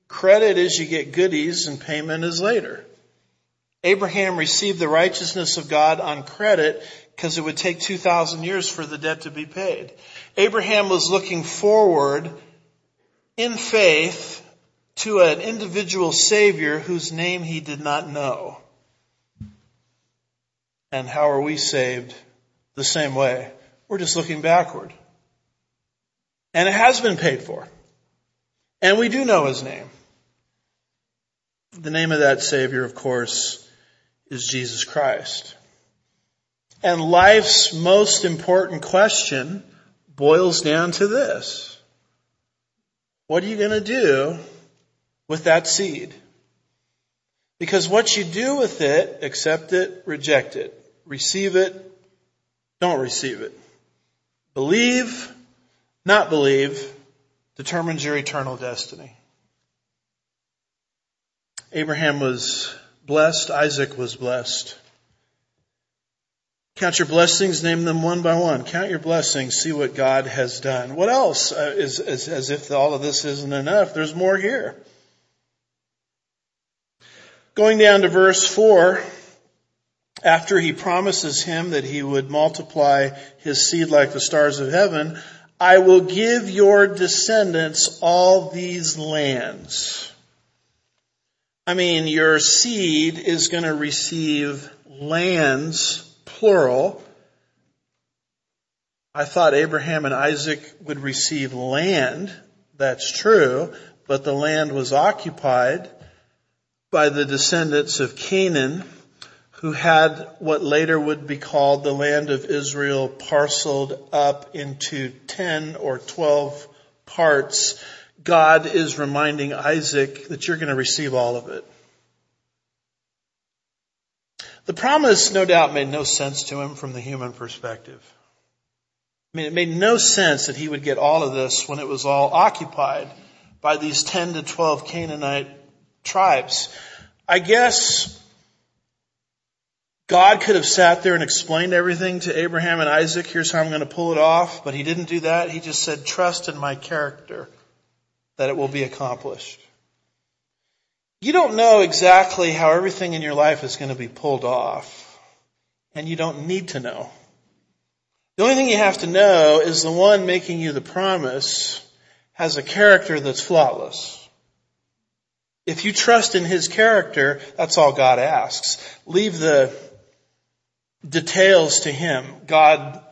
Credit is you get goodies and payment is later. Abraham received the righteousness of God on credit because it would take 2,000 years for the debt to be paid. Abraham was looking forward in faith to an individual Savior whose name he did not know. And how are we saved? The same way. We're just looking backward. And it has been paid for. And we do know his name. The name of that Savior, of course, is Jesus Christ. And life's most important question boils down to this. What are you going to do with that seed? Because what you do with it, accept it, reject it, receive it, don't receive it. Believe, not believe, determines your eternal destiny. Abraham was blessed, Isaac was blessed. Count your blessings, name them one by one. Count your blessings, see what God has done. What else uh, is, is as if all of this isn't enough? There's more here. Going down to verse 4, after he promises him that he would multiply his seed like the stars of heaven, I will give your descendants all these lands. I mean, your seed is going to receive lands, plural. I thought Abraham and Isaac would receive land. That's true, but the land was occupied by the descendants of Canaan who had what later would be called the land of Israel parceled up into 10 or 12 parts. God is reminding Isaac that you're going to receive all of it. The promise no doubt made no sense to him from the human perspective. I mean, it made no sense that he would get all of this when it was all occupied by these 10 to 12 Canaanite tribes. I guess God could have sat there and explained everything to Abraham and Isaac. Here's how I'm going to pull it off. But he didn't do that. He just said, trust in my character that it will be accomplished. You don't know exactly how everything in your life is going to be pulled off. And you don't need to know. The only thing you have to know is the one making you the promise has a character that's flawless. If you trust in his character, that's all God asks. Leave the details to him. God,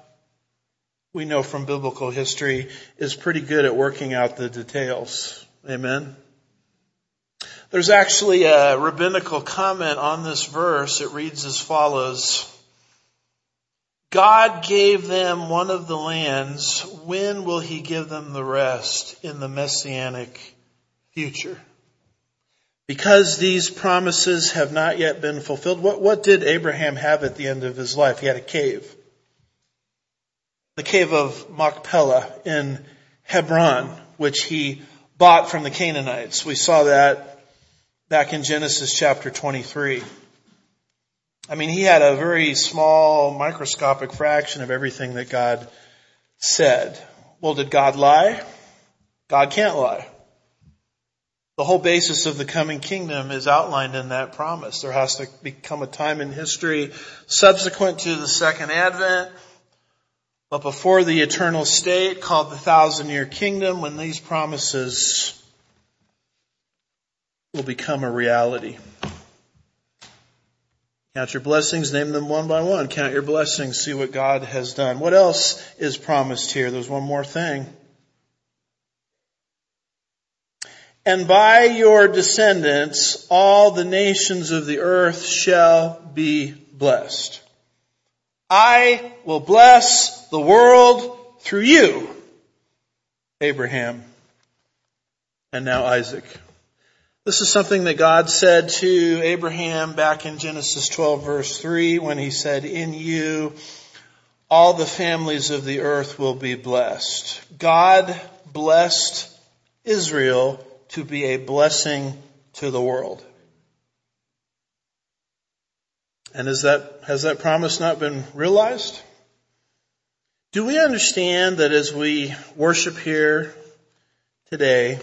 we know from biblical history, is pretty good at working out the details. Amen. There's actually a rabbinical comment on this verse. It reads as follows. God gave them one of the lands. When will he give them the rest in the messianic future? Because these promises have not yet been fulfilled, what, what did Abraham have at the end of his life? He had a cave. The cave of Machpelah in Hebron, which he bought from the Canaanites. We saw that back in Genesis chapter 23. I mean, he had a very small, microscopic fraction of everything that God said. Well, did God lie? God can't lie. The whole basis of the coming kingdom is outlined in that promise. There has to become a time in history subsequent to the second advent, but before the eternal state called the thousand year kingdom when these promises will become a reality. Count your blessings, name them one by one. Count your blessings, see what God has done. What else is promised here? There's one more thing. And by your descendants, all the nations of the earth shall be blessed. I will bless the world through you, Abraham, and now Isaac. This is something that God said to Abraham back in Genesis 12 verse 3 when he said, in you all the families of the earth will be blessed. God blessed Israel to be a blessing to the world. And is that, has that promise not been realized? Do we understand that as we worship here today,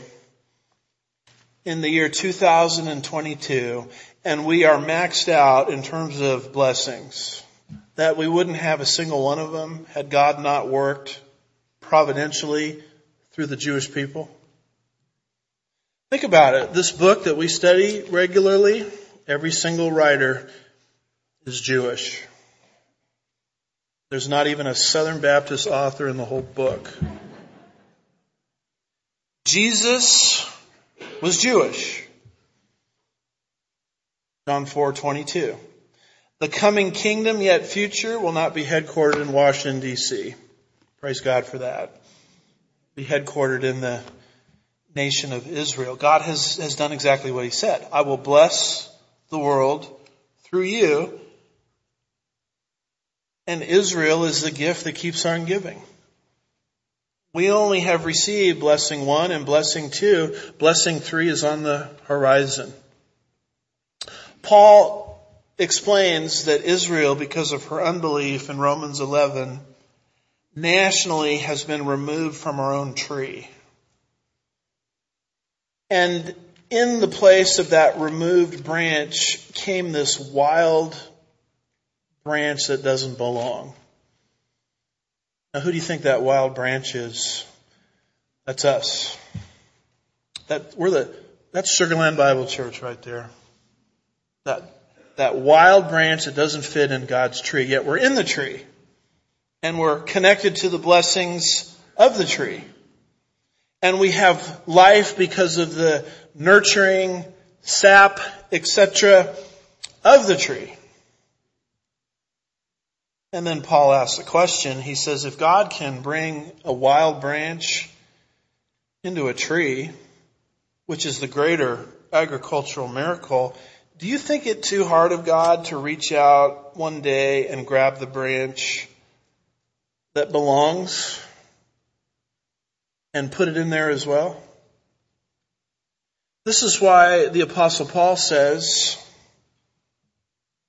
in the year 2022, and we are maxed out in terms of blessings, that we wouldn't have a single one of them had God not worked providentially through the Jewish people? Think about it. This book that we study regularly, every single writer is Jewish. There's not even a Southern Baptist author in the whole book. Jesus was Jewish. John 4:22. The coming kingdom yet future will not be headquartered in Washington DC. Praise God for that. Be headquartered in the nation of Israel. God has, has done exactly what he said. I will bless the world through you. And Israel is the gift that keeps on giving. We only have received blessing one and blessing two. Blessing three is on the horizon. Paul explains that Israel, because of her unbelief in Romans 11, nationally has been removed from her own tree. And in the place of that removed branch came this wild branch that doesn't belong. Now, who do you think that wild branch is? That's us. That we're the that's Sugar Land Bible Church right there. That that wild branch that doesn't fit in God's tree, yet we're in the tree. And we're connected to the blessings of the tree. And we have life because of the nurturing sap, etc. of the tree. And then Paul asks a question. He says, if God can bring a wild branch into a tree, which is the greater agricultural miracle, do you think it too hard of God to reach out one day and grab the branch that belongs and put it in there as well? This is why the apostle Paul says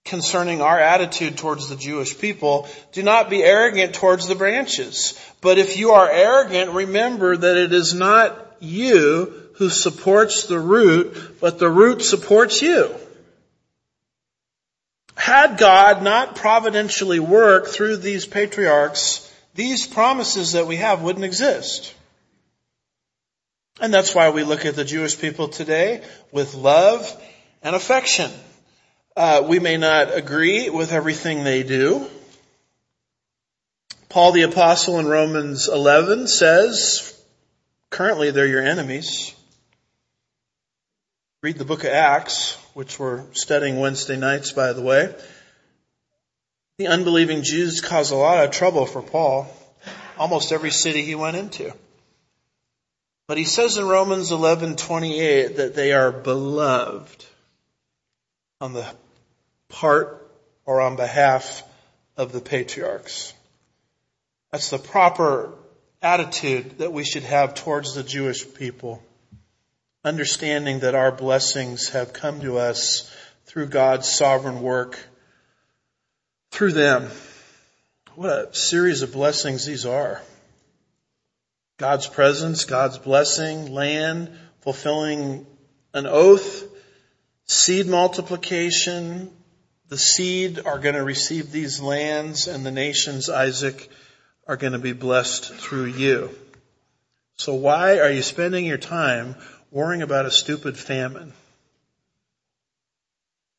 concerning our attitude towards the Jewish people, do not be arrogant towards the branches. But if you are arrogant, remember that it is not you who supports the root, but the root supports you. Had God not providentially worked through these patriarchs, these promises that we have wouldn't exist. And that's why we look at the Jewish people today with love and affection. Uh, we may not agree with everything they do. Paul the apostle in Romans 11 says, currently they're your enemies. Read the book of Acts, which we're studying Wednesday nights, by the way. The unbelieving Jews caused a lot of trouble for Paul, almost every city he went into. But he says in Romans 11:28 that they are beloved on the part or on behalf of the patriarchs. That's the proper attitude that we should have towards the Jewish people understanding that our blessings have come to us through God's sovereign work through them. What a series of blessings these are. God's presence, God's blessing, land, fulfilling an oath, seed multiplication. The seed are going to receive these lands and the nations, Isaac, are going to be blessed through you. So why are you spending your time worrying about a stupid famine?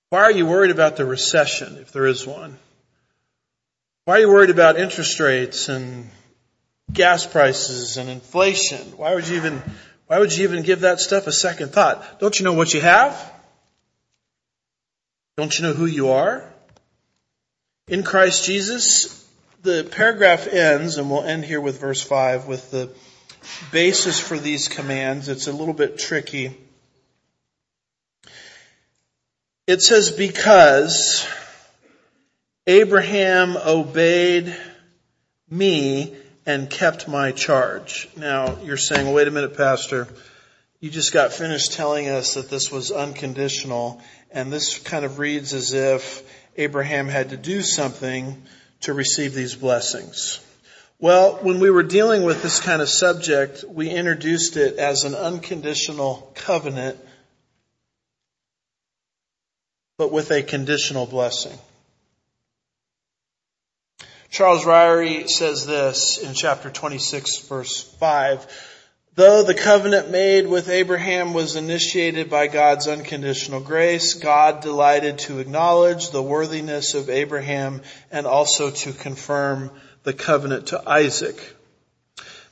Why are you worried about the recession, if there is one? Why are you worried about interest rates and gas prices and inflation? Why would you even, why would you even give that stuff a second thought? Don't you know what you have? Don't you know who you are? In Christ Jesus, the paragraph ends, and we'll end here with verse 5 with the basis for these commands. It's a little bit tricky. It says, because Abraham obeyed me and kept my charge. Now, you're saying, wait a minute, Pastor. You just got finished telling us that this was unconditional, and this kind of reads as if Abraham had to do something to receive these blessings. Well, when we were dealing with this kind of subject, we introduced it as an unconditional covenant, but with a conditional blessing. Charles Ryrie says this in chapter 26 verse 5. Though the covenant made with Abraham was initiated by God's unconditional grace, God delighted to acknowledge the worthiness of Abraham and also to confirm the covenant to Isaac.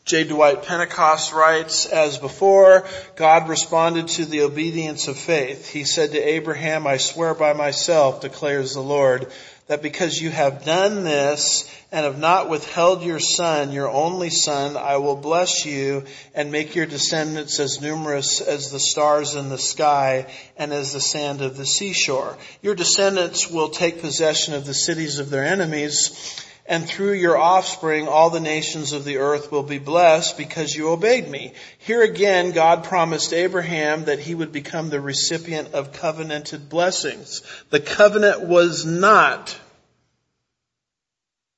J. Dwight Pentecost writes, as before, God responded to the obedience of faith. He said to Abraham, I swear by myself, declares the Lord, that because you have done this and have not withheld your son, your only son, I will bless you and make your descendants as numerous as the stars in the sky and as the sand of the seashore. Your descendants will take possession of the cities of their enemies and through your offspring all the nations of the earth will be blessed because you obeyed me. Here again, God promised Abraham that he would become the recipient of covenanted blessings. The covenant was not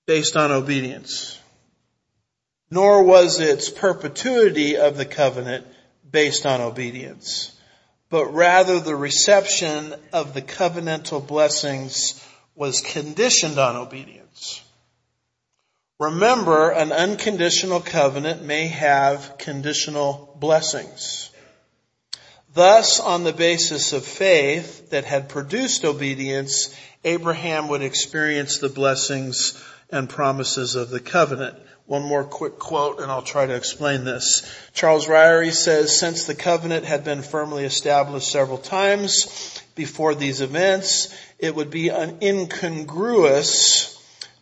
based on obedience, nor was its perpetuity of the covenant based on obedience, but rather the reception of the covenantal blessings was conditioned on obedience. Remember, an unconditional covenant may have conditional blessings. Thus, on the basis of faith that had produced obedience, Abraham would experience the blessings and promises of the covenant. One more quick quote and I'll try to explain this. Charles Ryrie says, since the covenant had been firmly established several times before these events, it would be incongruous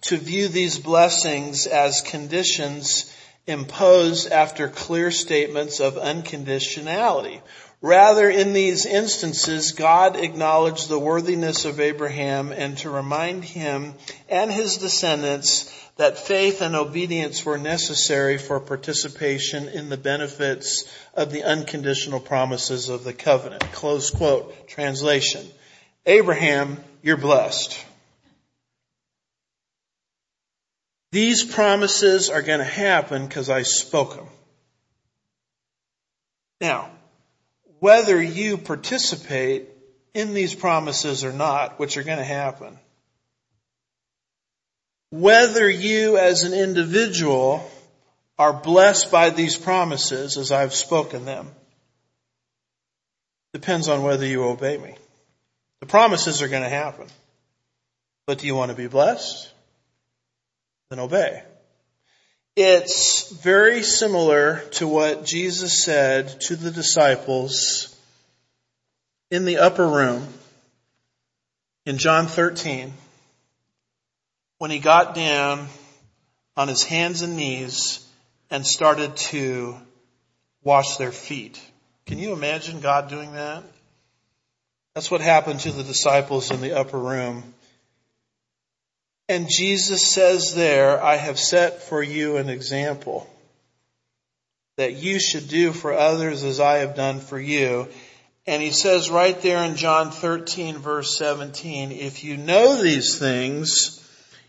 to view these blessings as conditions imposed after clear statements of unconditionality. Rather, in these instances, God acknowledged the worthiness of Abraham and to remind him and his descendants that faith and obedience were necessary for participation in the benefits of the unconditional promises of the covenant. Close quote. Translation. Abraham, you're blessed. These promises are going to happen because I spoke them. Now, whether you participate in these promises or not, which are going to happen, whether you as an individual are blessed by these promises as I've spoken them, depends on whether you obey me. The promises are going to happen. But do you want to be blessed? then obey. It's very similar to what Jesus said to the disciples in the upper room in John 13 when he got down on his hands and knees and started to wash their feet. Can you imagine God doing that? That's what happened to the disciples in the upper room and Jesus says there, I have set for you an example that you should do for others as I have done for you. And he says right there in John 13 verse 17, if you know these things,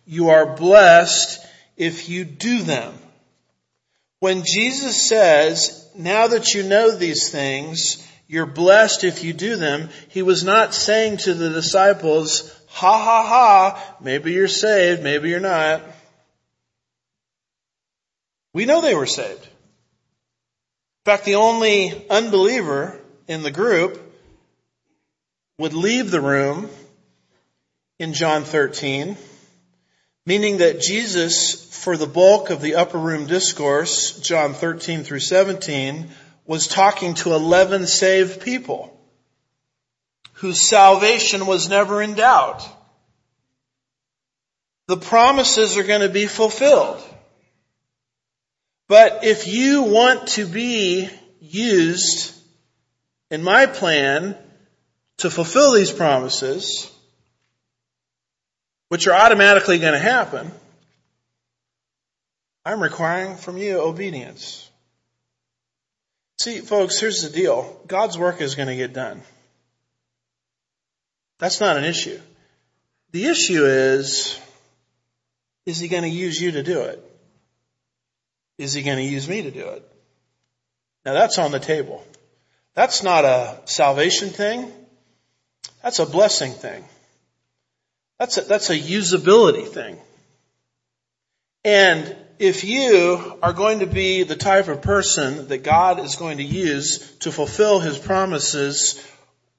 you are blessed if you do them. When Jesus says, now that you know these things, you're blessed if you do them, he was not saying to the disciples, Ha ha ha. Maybe you're saved. Maybe you're not. We know they were saved. In fact, the only unbeliever in the group would leave the room in John 13, meaning that Jesus, for the bulk of the upper room discourse, John 13 through 17, was talking to 11 saved people whose salvation was never in doubt. The promises are going to be fulfilled. But if you want to be used in my plan to fulfill these promises, which are automatically going to happen, I'm requiring from you obedience. See, folks, here's the deal. God's work is going to get done. That's not an issue. The issue is, is he going to use you to do it? Is he going to use me to do it? Now that's on the table. That's not a salvation thing. That's a blessing thing. That's a, that's a usability thing. And if you are going to be the type of person that God is going to use to fulfill His promises,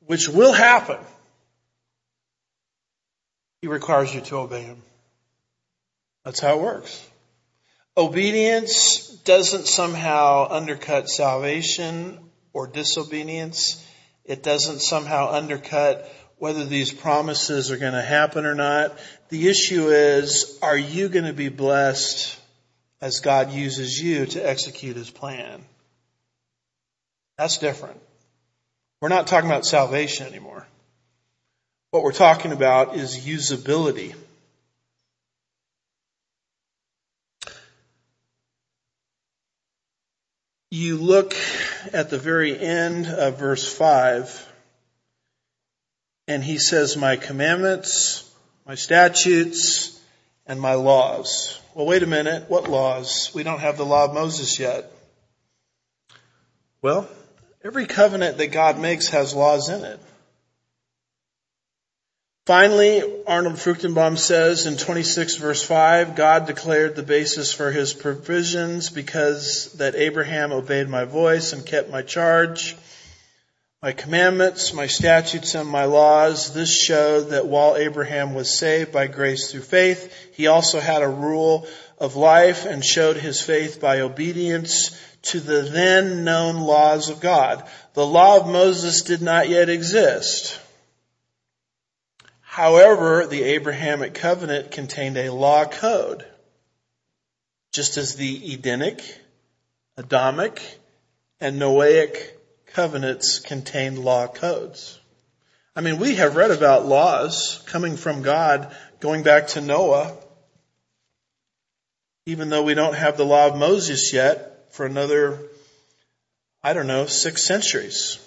which will happen, he requires you to obey him. That's how it works. Obedience doesn't somehow undercut salvation or disobedience. It doesn't somehow undercut whether these promises are going to happen or not. The issue is, are you going to be blessed as God uses you to execute his plan? That's different. We're not talking about salvation anymore what we're talking about is usability. You look at the very end of verse 5, and he says, My commandments, my statutes, and my laws. Well, wait a minute, what laws? We don't have the law of Moses yet. Well, every covenant that God makes has laws in it. Finally, Arnold Fruchtenbaum says in 26 verse 5, God declared the basis for his provisions because that Abraham obeyed my voice and kept my charge, my commandments, my statutes, and my laws. This showed that while Abraham was saved by grace through faith, he also had a rule of life and showed his faith by obedience to the then known laws of God. The law of Moses did not yet exist. However, the Abrahamic covenant contained a law code, just as the Edenic, Adamic, and Noahic covenants contained law codes. I mean, we have read about laws coming from God going back to Noah, even though we don't have the law of Moses yet for another, I don't know, six centuries.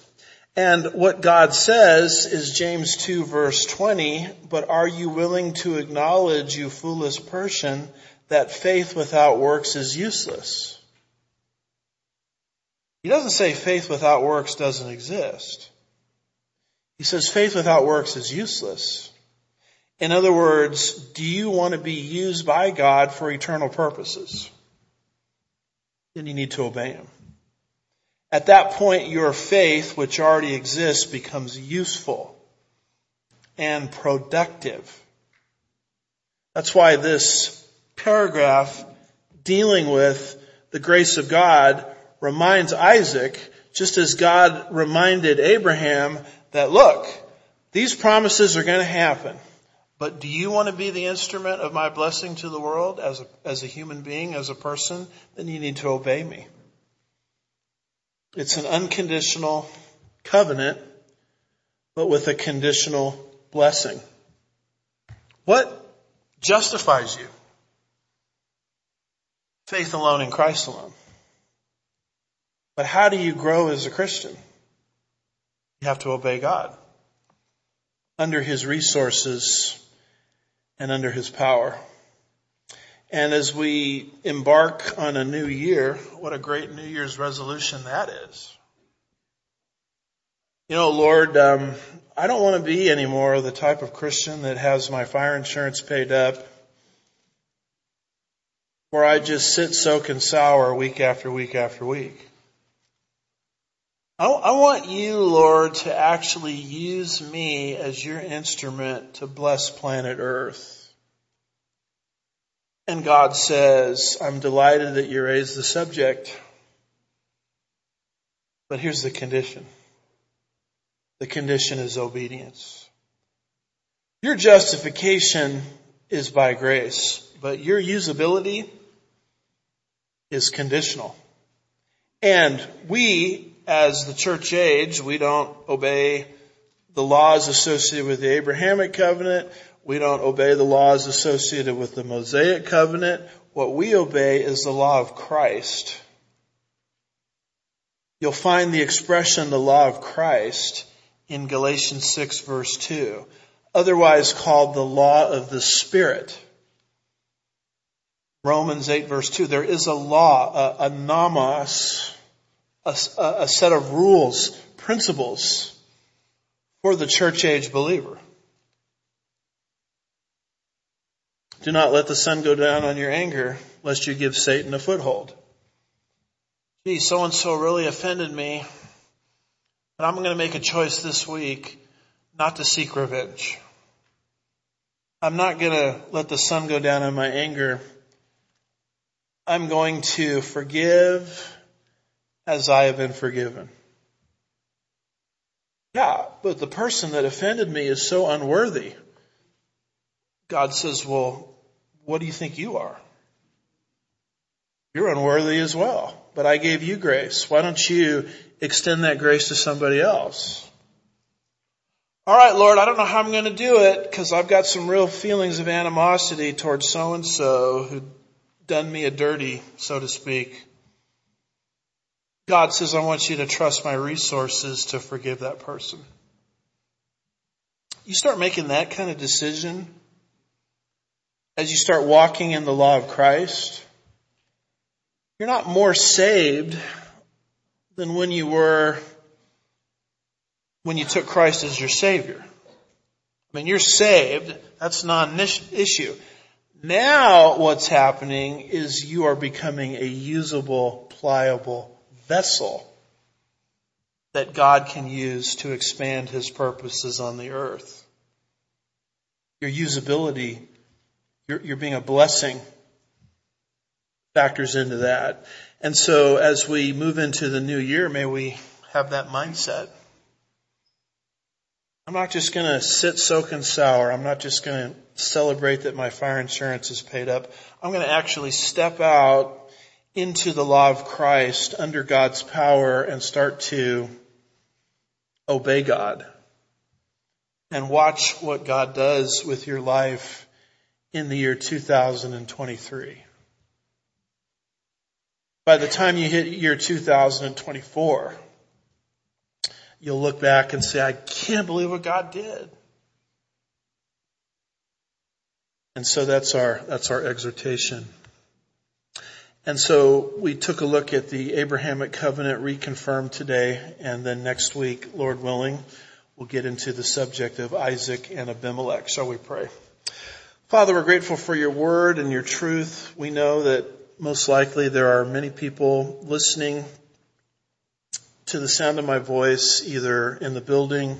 And what God says is James 2 verse 20, but are you willing to acknowledge, you foolish person, that faith without works is useless? He doesn't say faith without works doesn't exist. He says faith without works is useless. In other words, do you want to be used by God for eternal purposes? Then you need to obey Him. At that point, your faith, which already exists, becomes useful and productive. That's why this paragraph dealing with the grace of God reminds Isaac, just as God reminded Abraham that look, these promises are going to happen. But do you want to be the instrument of my blessing to the world as a, as a human being, as a person? Then you need to obey me. It's an unconditional covenant, but with a conditional blessing. What justifies you? Faith alone in Christ alone. But how do you grow as a Christian? You have to obey God under His resources and under His power. And as we embark on a new year, what a great New Year's resolution that is. You know, Lord, um, I don't want to be anymore the type of Christian that has my fire insurance paid up, where I just sit soak and sour week after week after week. I, I want you, Lord, to actually use me as your instrument to bless planet Earth. And God says, I'm delighted that you raised the subject. But here's the condition. The condition is obedience. Your justification is by grace, but your usability is conditional. And we, as the church age, we don't obey the laws associated with the Abrahamic covenant. We don't obey the laws associated with the Mosaic covenant. What we obey is the law of Christ. You'll find the expression the law of Christ in Galatians 6 verse 2, otherwise called the law of the Spirit. Romans 8 verse 2, there is a law, a, a nomos, a, a set of rules, principles for the church age believer. Do not let the sun go down on your anger, lest you give Satan a foothold. Gee, so and so really offended me, but I'm going to make a choice this week not to seek revenge. I'm not going to let the sun go down on my anger. I'm going to forgive as I have been forgiven. Yeah, but the person that offended me is so unworthy. God says, well, what do you think you are? You're unworthy as well, but I gave you grace. Why don't you extend that grace to somebody else? All right, Lord, I don't know how I'm going to do it because I've got some real feelings of animosity towards so and so who done me a dirty, so to speak. God says, I want you to trust my resources to forgive that person. You start making that kind of decision as you start walking in the law of Christ. You're not more saved than when you were, when you took Christ as your Savior. I mean, you're saved. That's not an issue. Now what's happening is you are becoming a usable, pliable vessel that God can use to expand His purposes on the earth. Your usability, you're, you're being a blessing factors into that. And so as we move into the new year, may we have that mindset. I'm not just going to sit soak and sour. I'm not just going to celebrate that my fire insurance is paid up. I'm going to actually step out into the law of Christ under God's power and start to obey God and watch what God does with your life in the year 2023. By the time you hit year 2024, you'll look back and say, I can't believe what God did. And so that's our, that's our exhortation. And so we took a look at the Abrahamic covenant reconfirmed today, and then next week, Lord willing, we'll get into the subject of Isaac and Abimelech. Shall we pray? Father, we're grateful for your word and your truth. We know that most likely there are many people listening to the sound of my voice, either in the building,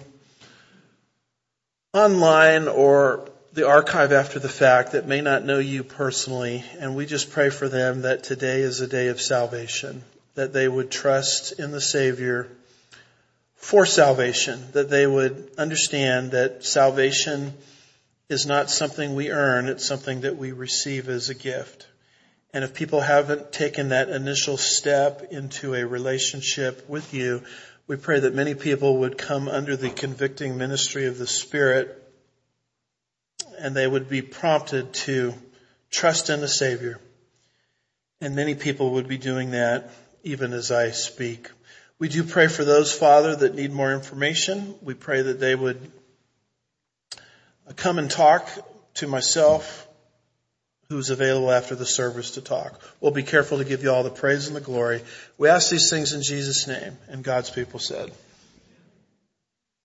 online, or the archive after the fact that may not know you personally. And we just pray for them that today is a day of salvation, that they would trust in the Savior for salvation, that they would understand that salvation is not something we earn, it's something that we receive as a gift. And if people haven't taken that initial step into a relationship with you, we pray that many people would come under the convicting ministry of the Spirit and they would be prompted to trust in the Savior. And many people would be doing that even as I speak. We do pray for those, Father, that need more information. We pray that they would come and talk to myself who's available after the service to talk. We'll be careful to give you all the praise and the glory. We ask these things in Jesus' name. And God's people said.